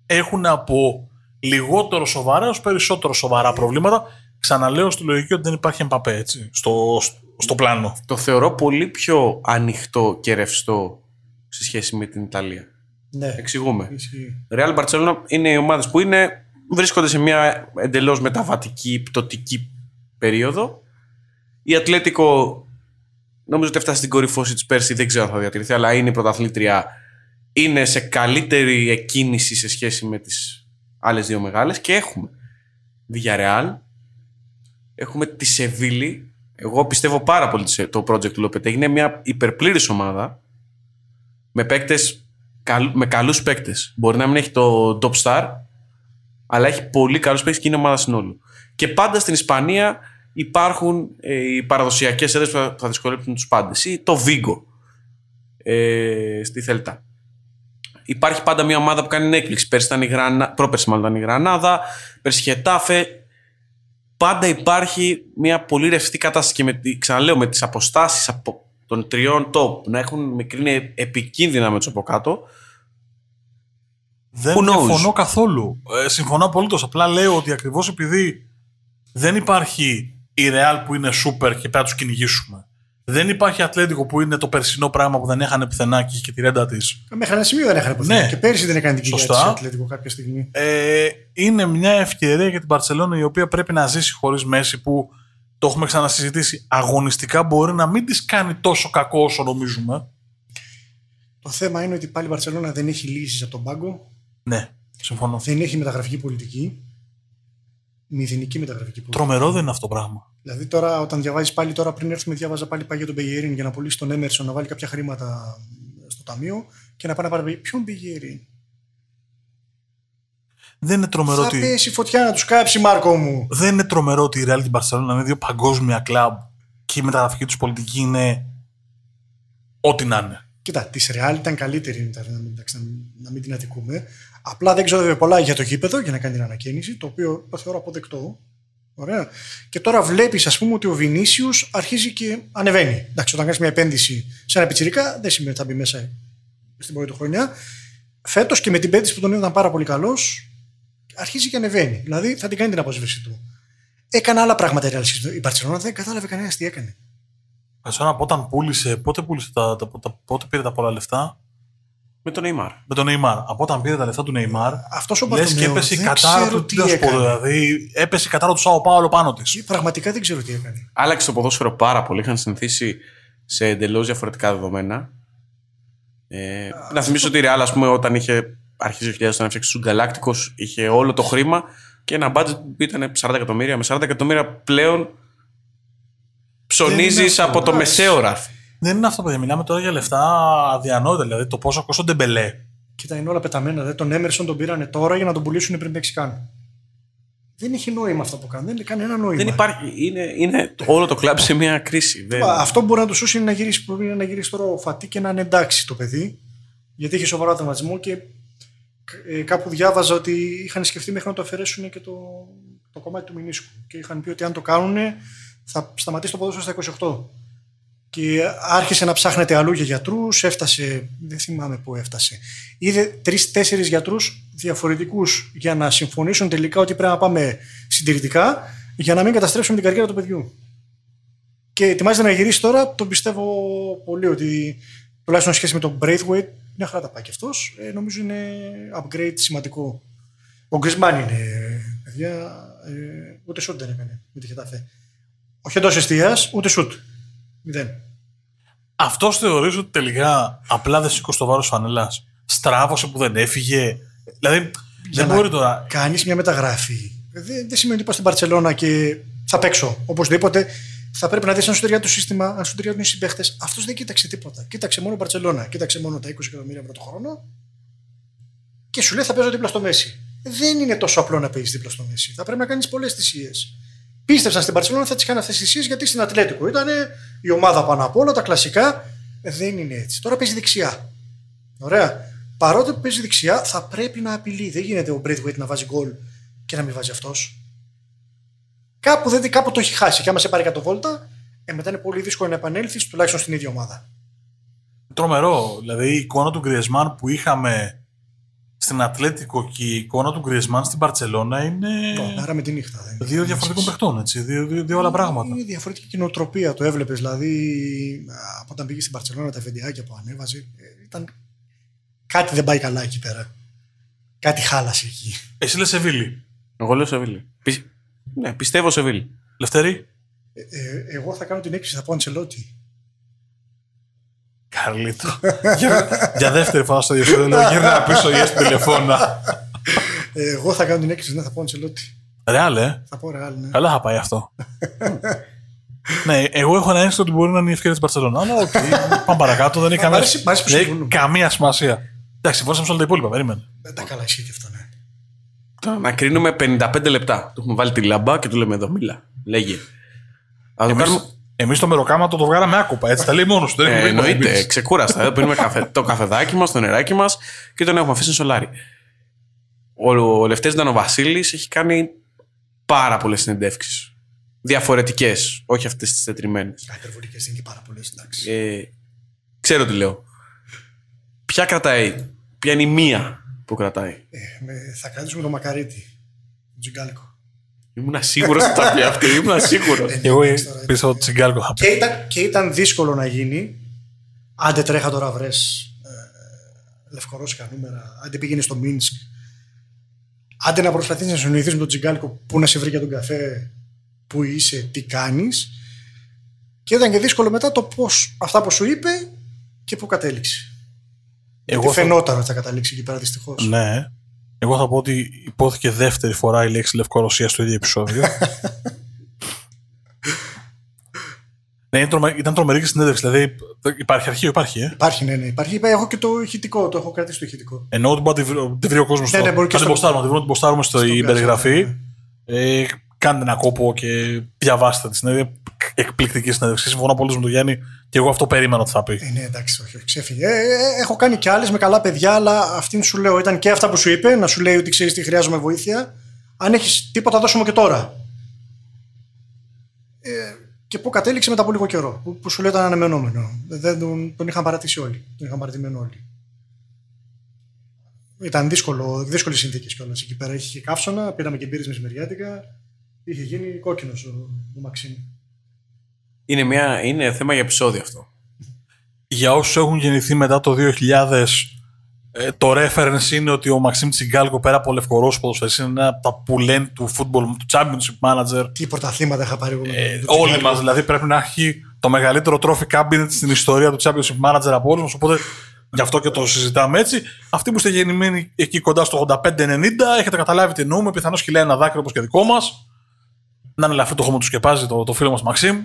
[SPEAKER 2] έχουν από λιγότερο σοβαρά ως περισσότερο σοβαρά προβλήματα. Ξαναλέω στη λογική ότι δεν υπάρχει εμπαπέ έτσι, στο, στο πλάνο.
[SPEAKER 1] Το θεωρώ πολύ πιο ανοιχτό και ρευστό σε σχέση με την Ιταλία.
[SPEAKER 3] Ναι.
[SPEAKER 1] Εξηγούμε.
[SPEAKER 3] Ισχύει.
[SPEAKER 1] Real Barcelona είναι οι ομάδες που είναι βρίσκονται σε μια εντελώς μεταβατική, πτωτική περίοδο. Η Ατλέτικο νομίζω ότι έφτασε στην κορυφώση της πέρσι, δεν ξέρω αν θα διατηρηθεί, αλλά είναι η πρωταθλήτρια. Είναι σε καλύτερη εκκίνηση σε σχέση με τις άλλες δύο μεγάλες και έχουμε Villarreal, έχουμε τη Σεβίλη. Εγώ πιστεύω πάρα πολύ το project του Λοπετέ. Είναι μια υπερπλήρης ομάδα με παίκτες, με καλούς παίκτες. Μπορεί να μην έχει το top star, αλλά έχει πολύ καλούς παίκτες και είναι ομάδα συνόλου. Και πάντα στην Ισπανία υπάρχουν ε, οι παραδοσιακές έδρες που θα δυσκολέψουν τους πάντες. Ή το Vigo ε, στη Θέλτα. Υπάρχει πάντα μια ομάδα που κάνει έκπληξη. Πέρσι ήταν η Γρανα... Πρόπερσι μάλλον ήταν η Γρανάδα, πέρσι Χετάφε. Πάντα υπάρχει μια πολύ ρευστή κατάσταση και με, ξαναλέω με τις αποστάσεις από των τριών top να έχουν μικρή επικίνδυνα με τους από κάτω.
[SPEAKER 2] Δεν συμφωνώ καθόλου. Ε, συμφωνώ απολύτως. Απλά λέω ότι ακριβώς επειδή δεν υπάρχει η Real που είναι super και πρέπει να τους κυνηγήσουμε. Δεν υπάρχει Ατλέτικο που είναι το περσινό πράγμα που δεν έχανε πουθενά και είχε και τη ρέντα της.
[SPEAKER 3] Μέχρι ένα σημείο δεν έχανε πουθενά. Ναι. Και πέρσι δεν έκανε την κοιλιά της Ατλέτικο κάποια στιγμή.
[SPEAKER 2] Ε, είναι μια ευκαιρία για την Παρσελόνα η οποία πρέπει να ζήσει χωρίς Μέση που το έχουμε ξανασυζητήσει. Αγωνιστικά μπορεί να μην της κάνει τόσο κακό όσο νομίζουμε.
[SPEAKER 3] Το θέμα είναι ότι πάλι η Παρσελόνα δεν έχει λύσεις από τον πάγκο.
[SPEAKER 2] Ναι, συμφωνώ.
[SPEAKER 3] Δεν έχει μεταγραφική πολιτική μηδενική μεταγραφική
[SPEAKER 2] πολιτική. Τρομερό δεν είναι αυτό το πράγμα.
[SPEAKER 3] Δηλαδή τώρα, όταν διαβάζεις πάλι τώρα, πριν έρθουμε, διάβαζα πάλι πάει για τον Μπεγερήν για να πουλήσει τον Έμερσον να βάλει κάποια χρήματα στο ταμείο και να πάει να πάρει. Ποιον Μπεγερήν.
[SPEAKER 2] Δεν είναι τρομερό
[SPEAKER 3] θα
[SPEAKER 2] ότι.
[SPEAKER 3] Θα πέσει φωτιά να τους κάψει, Μάρκο μου.
[SPEAKER 2] Δεν είναι τρομερό ότι η Real και η Barcelona είναι δύο παγκόσμια κλαμπ και η μεταγραφική τους πολιτική είναι. Ό,τι να είναι.
[SPEAKER 3] Κοίτα, τη Real ήταν καλύτερη, να μην την αδικούμε. Απλά δεν ξέρω πολλά για το γήπεδο για να κάνει την ανακαίνιση, το οποίο το θεωρώ αποδεκτό. Ωραία. Και τώρα βλέπεις, ας πούμε, ότι ο Βινίσιους αρχίζει και ανεβαίνει. Εντάξει, όταν κάνεις μια επένδυση σε ένα πιτσυρικά, δεν σημαίνει ότι θα μπει μέσα στην πρώτη του χρονιά. Φέτος και με την πέντηση που τον ήταν πάρα πολύ καλός, αρχίζει και ανεβαίνει. Δηλαδή θα την κάνει την αποσβήση του. Έκανε άλλα πράγματα η Παρσελόνα, δεν κατάλαβε κανένα τι έκανε.
[SPEAKER 2] Παρσελόνα, όταν πούλησε, πότε πούλησε τα, τα, τα, πότε πήρε τα πολλά λεφτά,
[SPEAKER 1] με τον Neymar.
[SPEAKER 2] Με τον Neymar. Από όταν πήρε τα λεφτά του Neymar,
[SPEAKER 3] αυτός ο
[SPEAKER 2] λες και έπεσε η κατάρα του. Τι δηλαδή, έπεσε η κατάρα του Σάο Πάολο πάνω της.
[SPEAKER 3] Πραγματικά δεν ξέρω τι έκανε.
[SPEAKER 1] Άλλαξε το ποδόσφαιρο πάρα πολύ. Είχαν συνηθίσει σε εντελώς διαφορετικά δεδομένα. Ε, να θυμίσω ότι η Real, ας πούμε, όταν είχε αρχίσει το 2000 όταν έφτιαξε τους Γκαλάκτικο, είχε όλο το χρήμα και ένα budget που ήταν 40 εκατομμύρια. Με 40 εκατομμύρια πλέον ψωνίζεις από το μεσαίο ράφι.
[SPEAKER 2] Δεν είναι αυτό που μιλάμε τώρα για λεφτά αδιανόητα. Δηλαδή το πόσο κόστο μπελέ.
[SPEAKER 3] Κοίτα, είναι όλα πεταμένα. Δηλαδή τον Έμερσον τον πήρανε τώρα για να τον πουλήσουν πριν παίξεις καν. Δεν έχει νόημα αυτό που κάνουν. Δεν έχει κανένα νόημα.
[SPEAKER 1] Δεν υπάρχει. Είναι, είναι όλο το κλαμπ σε μια κρίση.
[SPEAKER 3] Δεν... Αυτό που μπορεί να του σώσει είναι να γυρίσει, να γυρίσει τώρα ο Φατή και να είναι εντάξει το παιδί. Γιατί έχει σοβαρό τραυματισμό και ε, κάπου διάβαζα ότι είχαν σκεφτεί μέχρι να το αφαιρέσουν και το, το κομμάτι του Μινίσκου. Και είχαν πει ότι αν το κάνουν θα σταματήσει το ποδόσφαιρο στα 28 και άρχισε να ψάχνεται αλλού για γιατρούς. Έφτασε, δεν θυμάμαι πού έφτασε. Είδε τρει-τέσσερι γιατρούς διαφορετικούς για να συμφωνήσουν τελικά ότι πρέπει να πάμε συντηρητικά για να μην καταστρέψουμε την καριέρα του παιδιού. Και ετοιμάζεται να γυρίσει τώρα. Τον πιστεύω πολύ ότι τουλάχιστον σχέση με τον Braithwaite μια χαρά τα πάει και αυτός. Ε, νομίζω είναι upgrade σημαντικό. Ο Γκρισμάν είναι, παιδιά. Ε, ούτε σουτ δεν έκανε με τη Χετάφε. Όχι εντός εστίας, ούτε σουτ. Μηδέν.
[SPEAKER 2] Αυτός θεωρείς ότι τελικά απλά δεν σήκωσε το βάρος φανελάς. Στράβωσε που δεν έφυγε. Δηλαδή δεν μπορεί τώρα.
[SPEAKER 3] Κάνεις μια μεταγράφη. Δεν, δεν σημαίνει ότι πας στην Παρσελώνα και θα παίξω. Οπωσδήποτε θα πρέπει να δεις αν σου ταιριάζει το σύστημα, αν σου ταιριάζουν οι συμπαίχτες. Αυτός δεν κοίταξε τίποτα. Κοίταξε μόνο Μπαρσελόνα. Κοίταξε μόνο τα 20 εκατομμύρια ευρώ το χρόνο. Και σου λέει θα παίζω δίπλα στο Μέση. Δεν είναι τόσο απλό να παίζεις δίπλα στο Μέση. Θα πρέπει να κάνεις πολλές θυσίες πίστευσαν στην Παρσελόνα θα τις κάνει αυτές τις θυσίε γιατί στην Ατλέτικο ήταν η ομάδα πάνω απ' όλα, τα κλασικά. Δεν είναι έτσι. Τώρα παίζει δεξιά. Ωραία. Παρότι παίζει δεξιά, θα πρέπει να απειλεί. Δεν γίνεται ο Braithwaite να βάζει γκολ και να μην βάζει αυτός. Κάπου, δεν, κάπου το έχει χάσει. Και άμα σε πάρει 100 βόλτα, ε, μετά είναι πολύ δύσκολο να επανέλθεις τουλάχιστον στην ίδια ομάδα.
[SPEAKER 2] Τρομερό. Δηλαδή η εικόνα του Γκριεσμάν που είχαμε στην Ατλέτικο και η εικόνα του Γκριεσμάν στην Παρσελώνα είναι.
[SPEAKER 3] Άρα με τη νύχτα.
[SPEAKER 2] Δεν δύο διαφορετικών παιχτών, έτσι. Δύο, δύο, δύο άλλα πράγματα.
[SPEAKER 3] Είναι διαφορετική κοινοτροπία. Το έβλεπες δηλαδή από όταν πήγε στην Παρσελώνα τα φεντιάκια που ανέβαζε. Ε, ήταν... Κάτι δεν πάει καλά εκεί πέρα. Κάτι χάλασε εκεί.
[SPEAKER 2] Εσύ λες Σεβίλη.
[SPEAKER 1] Εγώ λέω Σεβίλη. Πι... Ναι, πιστεύω Σεβίλη.
[SPEAKER 2] Λευτέρη.
[SPEAKER 3] Ε, ε, εγώ θα κάνω την έκκληση, θα πω Αντσελότη.
[SPEAKER 2] Καρλίτο. για, για δεύτερη φορά στο διευθυντή λέω γύρνα πίσω για στην τηλεφώνα.
[SPEAKER 3] Ε, εγώ θα κάνω την έκκληση, ναι, θα πω Αντσελότη.
[SPEAKER 2] Ρεάλ, ε;
[SPEAKER 3] Θα πω Ρεάλ, ναι.
[SPEAKER 2] Καλά θα πάει αυτό. ναι, εγώ έχω ένα αίσθημα ότι μπορεί να είναι η ευκαιρία της Μπαρσελόνα. Αλλά οκ, πάμε παρακάτω. Δεν έχει
[SPEAKER 3] Μ'
[SPEAKER 2] καμία,
[SPEAKER 3] αρέσει- μ' αρέσει που
[SPEAKER 2] δεν έχει
[SPEAKER 3] συμφωνούμε.
[SPEAKER 2] καμία σημασία. Εντάξει, συμφωνήσαμε σε όλα τα υπόλοιπα. Περίμενε.
[SPEAKER 3] Ε, Τα καλά ισχύει και αυτό, ναι.
[SPEAKER 1] Τώρα να κρίνουμε 55 λεπτά. Του έχουμε βάλει τη λάμπα και του λέμε εδώ, μίλα. Λέγε. Ας το κάνουμε.
[SPEAKER 2] Εμείς το μεροκάματο το βγάλαμε άκοπα. Έτσι τα λέει μόνος του. Δεν
[SPEAKER 1] Ε,
[SPEAKER 2] έχουμε πει
[SPEAKER 1] εννοείται,
[SPEAKER 2] εκπομπής.
[SPEAKER 1] ξεκούραστα. Εδώ πίνουμε καφέ, το καφεδάκι μας, το νεράκι μας και τον έχουμε αφήσει να σολάρει. Ο, ο Λευτέρης Ντανοβασίλης έχει κάνει πάρα πολλές συνεντεύξεις. Διαφορετικές, όχι αυτές τις τετριμένες.
[SPEAKER 3] Υπερβολικές είναι και πάρα πολλές, εντάξει.
[SPEAKER 1] Ε, ξέρω τι λέω. Ποια κρατάει, ποια είναι η μία που κρατάει;
[SPEAKER 3] Ε, με- θα κρατήσουμε το μακαρίτι. Το τζιγκάλικο.
[SPEAKER 1] Ήμουν σίγουρος ότι θα πει αυτή. Ήμουν σίγουρος.
[SPEAKER 3] Ε,
[SPEAKER 2] Εγώ
[SPEAKER 3] εντάξει, τώρα,
[SPEAKER 2] πίσω από τσιγκάλκο θα
[SPEAKER 3] Και ήταν, και ήταν δύσκολο να γίνει. Άντε τρέχα τώρα βρες ε, λευκορώσικα νούμερα. Άντε πήγαινε στο Μίνσκ. Άντε να προσπαθήσεις να συνοηθείς με τον Τζιγκάλικο που να σε βρει για τον καφέ, που είσαι, τι κάνεις. Και ήταν και δύσκολο μετά το πώς αυτά που σου είπε και πού κατέληξε.
[SPEAKER 2] Εγώ
[SPEAKER 3] Εγώ
[SPEAKER 2] θα-
[SPEAKER 3] φαινόταν ότι θα καταλήξει εκεί πέρα δυστυχώς.
[SPEAKER 2] Ναι. Εγώ θα πω ότι υπόθηκε δεύτερη φορά η λέξη Λευκορωσία στο ίδιο επεισόδιο. ναι, είναι τρομε- ήταν τρομερή και συνέντευξη. Δηλαδή υπάρχει αρχείο, υπάρχει, ε;
[SPEAKER 3] Υπάρχει, ναι, ναι. Υπάρχει. Έχω και το ηχητικό, το έχω κρατήσει το ηχητικό.
[SPEAKER 2] Ενώ ότι μπορεί να τη βρει- τη βρει ο κόσμος.
[SPEAKER 3] Ναι, ναι, μπορεί και
[SPEAKER 2] να την
[SPEAKER 3] στο-
[SPEAKER 2] ποστάρουμε, να τη βρούμε, να την ποστάρουμε στο
[SPEAKER 3] στο
[SPEAKER 2] η
[SPEAKER 3] πιάσο,
[SPEAKER 2] περιγραφή.
[SPEAKER 3] Ναι,
[SPEAKER 2] Ε, κάντε ένα κόπο και διαβάστε τη συνέντευξη. Εκπληκτική συνέντευξη. Συμφωνώ πολύ με τον Γιάννη και εγώ αυτό περίμενα ότι θα πει.
[SPEAKER 3] Ε, ναι, εντάξει, όχι, όχι ξέφυγε. Ε, ε, έχω κάνει κι άλλες με καλά παιδιά, αλλά αυτήν σου λέω ήταν και αυτά που σου είπε, να σου λέει ότι ξέρεις τι χρειάζομαι βοήθεια. Αν έχεις τίποτα, δώσω μου και τώρα. Ε, και πού κατέληξε μετά από λίγο καιρό, που, που σου λέω ήταν αναμενόμενο. Δεν τον, τον είχαν παρατήσει όλοι. Τον είχαν παρατημένο όλοι. Ήταν δύσκολο, δύσκολες συνθήκες κιόλας εκεί πέρα. Είχε και καύσωνα, πήραμε και μπύρες μεσημεριάτικα. Είχε γίνει κόκκινος ο, ο Μαξίμ.
[SPEAKER 1] Είναι, μια, είναι θέμα για επεισόδιο αυτό.
[SPEAKER 2] Για όσους έχουν γεννηθεί μετά το 2000, ε, το reference είναι ότι ο Μαξίμ Τσιγκάλκο πέρα από λευκορό ποδοσφαιριστής είναι ένα από τα που λένε του football, του championship manager.
[SPEAKER 3] Τι πρωταθλήματα είχα πάρει εγώ με
[SPEAKER 2] Ε,
[SPEAKER 3] τον
[SPEAKER 2] όλοι
[SPEAKER 3] Τσιγκάλικο.
[SPEAKER 2] μας δηλαδή πρέπει να έχει το μεγαλύτερο trophy cabinet στην ιστορία του championship manager από όλους μας. Οπότε γι' αυτό και το συζητάμε έτσι. Αυτοί που είστε γεννημένοι εκεί κοντά στο 85-90, έχετε καταλάβει τι εννοούμε. Πιθανώς κυλάει ένα δάκρυο όπως και δικό μας. Να είναι ελαφρύ το χώμα του σκεπάζει το, το φίλο μας Μαξίμ.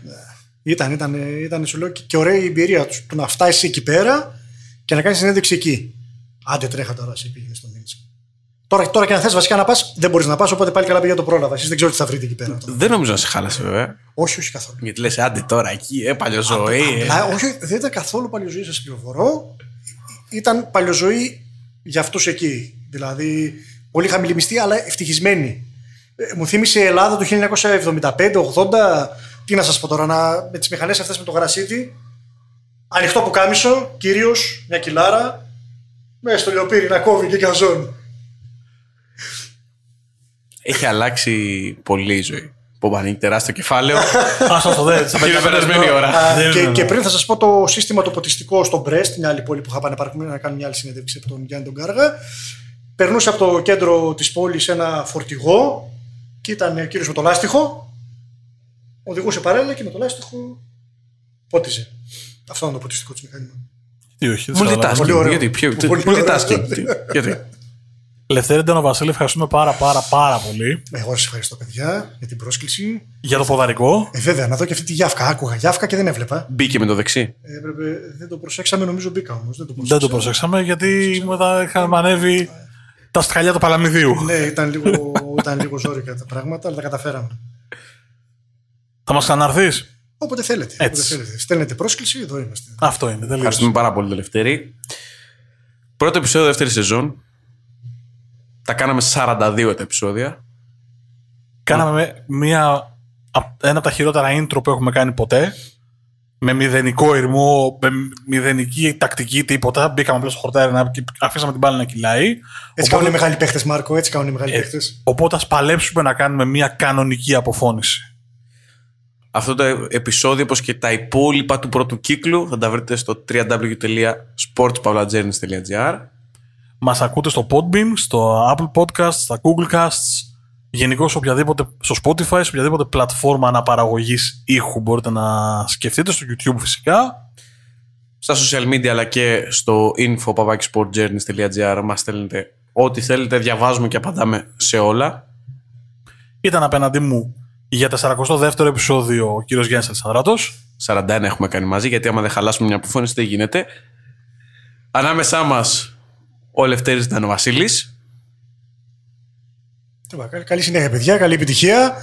[SPEAKER 3] Ήταν, ήταν, ήταν, σου λέω, και, και ωραία η εμπειρία τους. Το να φτάσεις εκεί πέρα και να κάνεις συνέντευξη εκεί. Άντε τρέχα τώρα, σε πήγαινε στο Μίνσκ. Τώρα, τώρα και αν θες βασικά να πας, δεν μπορείς να πας, οπότε πάλι καλά πήγα το πρόλαβα. Εσείς δεν ξέρω τι θα βρείτε εκεί πέρα.
[SPEAKER 1] Δεν νομίζω να σε χάλασε βέβαια.
[SPEAKER 3] όχι, όχι καθόλου.
[SPEAKER 1] Γιατί λες, άντε τώρα εκεί, ε, παλιοζωή. Ε.
[SPEAKER 3] Απλά, όχι, δεν ήταν καθόλου παλιοζωή, σας πληροφορώ. Ήταν παλιοζωή για αυτούς εκεί. Δηλαδή, πολύ χαμηλή μισθή, αλλά ευτυχισμένη. Ε, μου θύμισε η Ελλάδα του 1975-80. Τι να σας πω τώρα, να, με τις μηχανές αυτές με το γρασίδι. Ανοιχτό που κάμισο, κυρίως μια κιλάρα. Μέσα στο λιοπύρι να κόβει και καζόν.
[SPEAKER 1] Έχει αλλάξει πολύ η ζωή. Που ανοίγει τεράστιο κεφάλαιο.
[SPEAKER 2] Α το δε. στα
[SPEAKER 1] Είναι
[SPEAKER 2] 55
[SPEAKER 1] περασμένη
[SPEAKER 2] ευρώ.
[SPEAKER 1] ώρα.
[SPEAKER 3] Α,
[SPEAKER 2] Δεν
[SPEAKER 3] και,
[SPEAKER 2] είναι
[SPEAKER 3] και
[SPEAKER 2] εδώ.
[SPEAKER 3] πριν θα σας πω το σύστημα το ποτιστικό στο Μπρέστ, την άλλη πόλη που είχα πάνε πάρουμε να κάνουμε μια άλλη συνέντευξη από τον Γιάννη τον Κάργα. Περνούσε από το κέντρο της πόλης ένα φορτηγό και ήταν ο κύριος με το λάστιχο. Οδηγούσε παρέλα και με το λάστιχο πότιζε. Αυτό είναι το ποτιστικό του μηχάνημα.
[SPEAKER 2] Τι όχι, δεν καταλαβαίνω.
[SPEAKER 3] Πολύ
[SPEAKER 1] Multitasking.
[SPEAKER 3] ωραίο.
[SPEAKER 1] Γιατί, ποιο, τι-
[SPEAKER 3] Πολύ
[SPEAKER 1] multitasking.
[SPEAKER 3] ωραίο.
[SPEAKER 1] τι- Γιατί;
[SPEAKER 2] Λευθέρη Ντένο Βασίλη, ευχαριστούμε πάρα πάρα πάρα πολύ
[SPEAKER 3] Εγώ σας ευχαριστώ, παιδιά, για την πρόσκληση.
[SPEAKER 2] για το ποδαρικό.
[SPEAKER 3] Ε, βέβαια, να δω και αυτή τη γιάφκα. Άκουγα γιάφκα και δεν έβλεπα.
[SPEAKER 1] Μπήκε με το δεξί.
[SPEAKER 3] Ε, έπρεπε, δεν το προσέξαμε, νομίζω μπήκα όμως. Δεν το
[SPEAKER 2] Δεν το
[SPEAKER 3] προσέξαμε.
[SPEAKER 2] προσέξαμε γιατί μετά είχαμε ανέβει τα σκαλιά του Παλαμιδίου.
[SPEAKER 3] Ναι, ήταν λίγο, ήταν λίγο ζόρικα τα πράγματα, αλλά τα καταφέραμε.
[SPEAKER 2] Θα μας ξαναρθείς;
[SPEAKER 3] Όποτε θέλετε.
[SPEAKER 2] Έτσι.
[SPEAKER 3] Όποτε θέλετε. Στέλνετε πρόσκληση, εδώ είμαστε.
[SPEAKER 2] Αυτό είναι. Δεν
[SPEAKER 1] Ευχαριστούμε πάρα πολύ το Λευτέρη. Πρώτο επεισόδιο δεύτερη σεζόν. Τα κάναμε 42 τα επεισόδια.
[SPEAKER 2] Κάναμε μια, α- ένα από τα χειρότερα intro που έχουμε κάνει ποτέ. Με μηδενικό ηρμό, με μηδενική τακτική, τίποτα. Μπήκαμε απλώ στο χορτάρι να- και αφήσαμε την μπάλα να κυλάει.
[SPEAKER 3] Έτσι κάνουν οι μεγάλοι παίχτες, Μάρκο. Έτσι κάνουν οι μεγάλοι
[SPEAKER 2] Ε,
[SPEAKER 3] παίχτες.
[SPEAKER 2] Οπότε ας παλέψουμε να κάνουμε μια κανονική αποφώνηση.
[SPEAKER 1] Αυτό το επεισόδιο, όπως και τα υπόλοιπα του πρώτου κύκλου, θα τα βρείτε στο www.sportspavlagernis.gr
[SPEAKER 2] Μας ακούτε στο Podbean, στο Apple Podcasts, στα Google Casts, Γενικώ οποιαδήποτε στο Spotify, σε οποιαδήποτε πλατφόρμα αναπαραγωγής ήχου μπορείτε να σκεφτείτε, στο YouTube φυσικά.
[SPEAKER 1] Στα social media αλλά και στο info.sportjourneys.gr μας στέλνετε ό,τι θέλετε, διαβάζουμε και απαντάμε σε όλα.
[SPEAKER 2] Ήταν απέναντί μου για το 42ο επεισόδιο ο κύριος Γιάννης Αλσανδράτος.
[SPEAKER 1] 41 έχουμε κάνει μαζί, γιατί άμα δεν χαλάσουμε μια αποφώνηση δεν γίνεται. Ανάμεσά μας ο Λευτέρης Δανοβασίλης.
[SPEAKER 3] Καλή- Καλή συνέχεια, παιδιά. Καλή επιτυχία.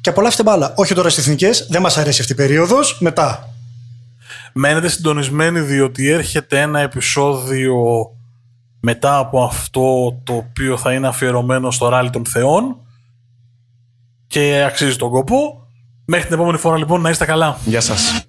[SPEAKER 3] Και απολαύστε μπάλα. Όχι τώρα στις εθνικές. Δεν μας αρέσει αυτή η περίοδος. Μετά.
[SPEAKER 2] Μένετε συντονισμένοι διότι έρχεται ένα επεισόδιο μετά από αυτό το οποίο θα είναι αφιερωμένο στο ράλι των θεών και αξίζει τον κόπο. Μέχρι την επόμενη φορά λοιπόν να είστε καλά.
[SPEAKER 1] Γεια σας.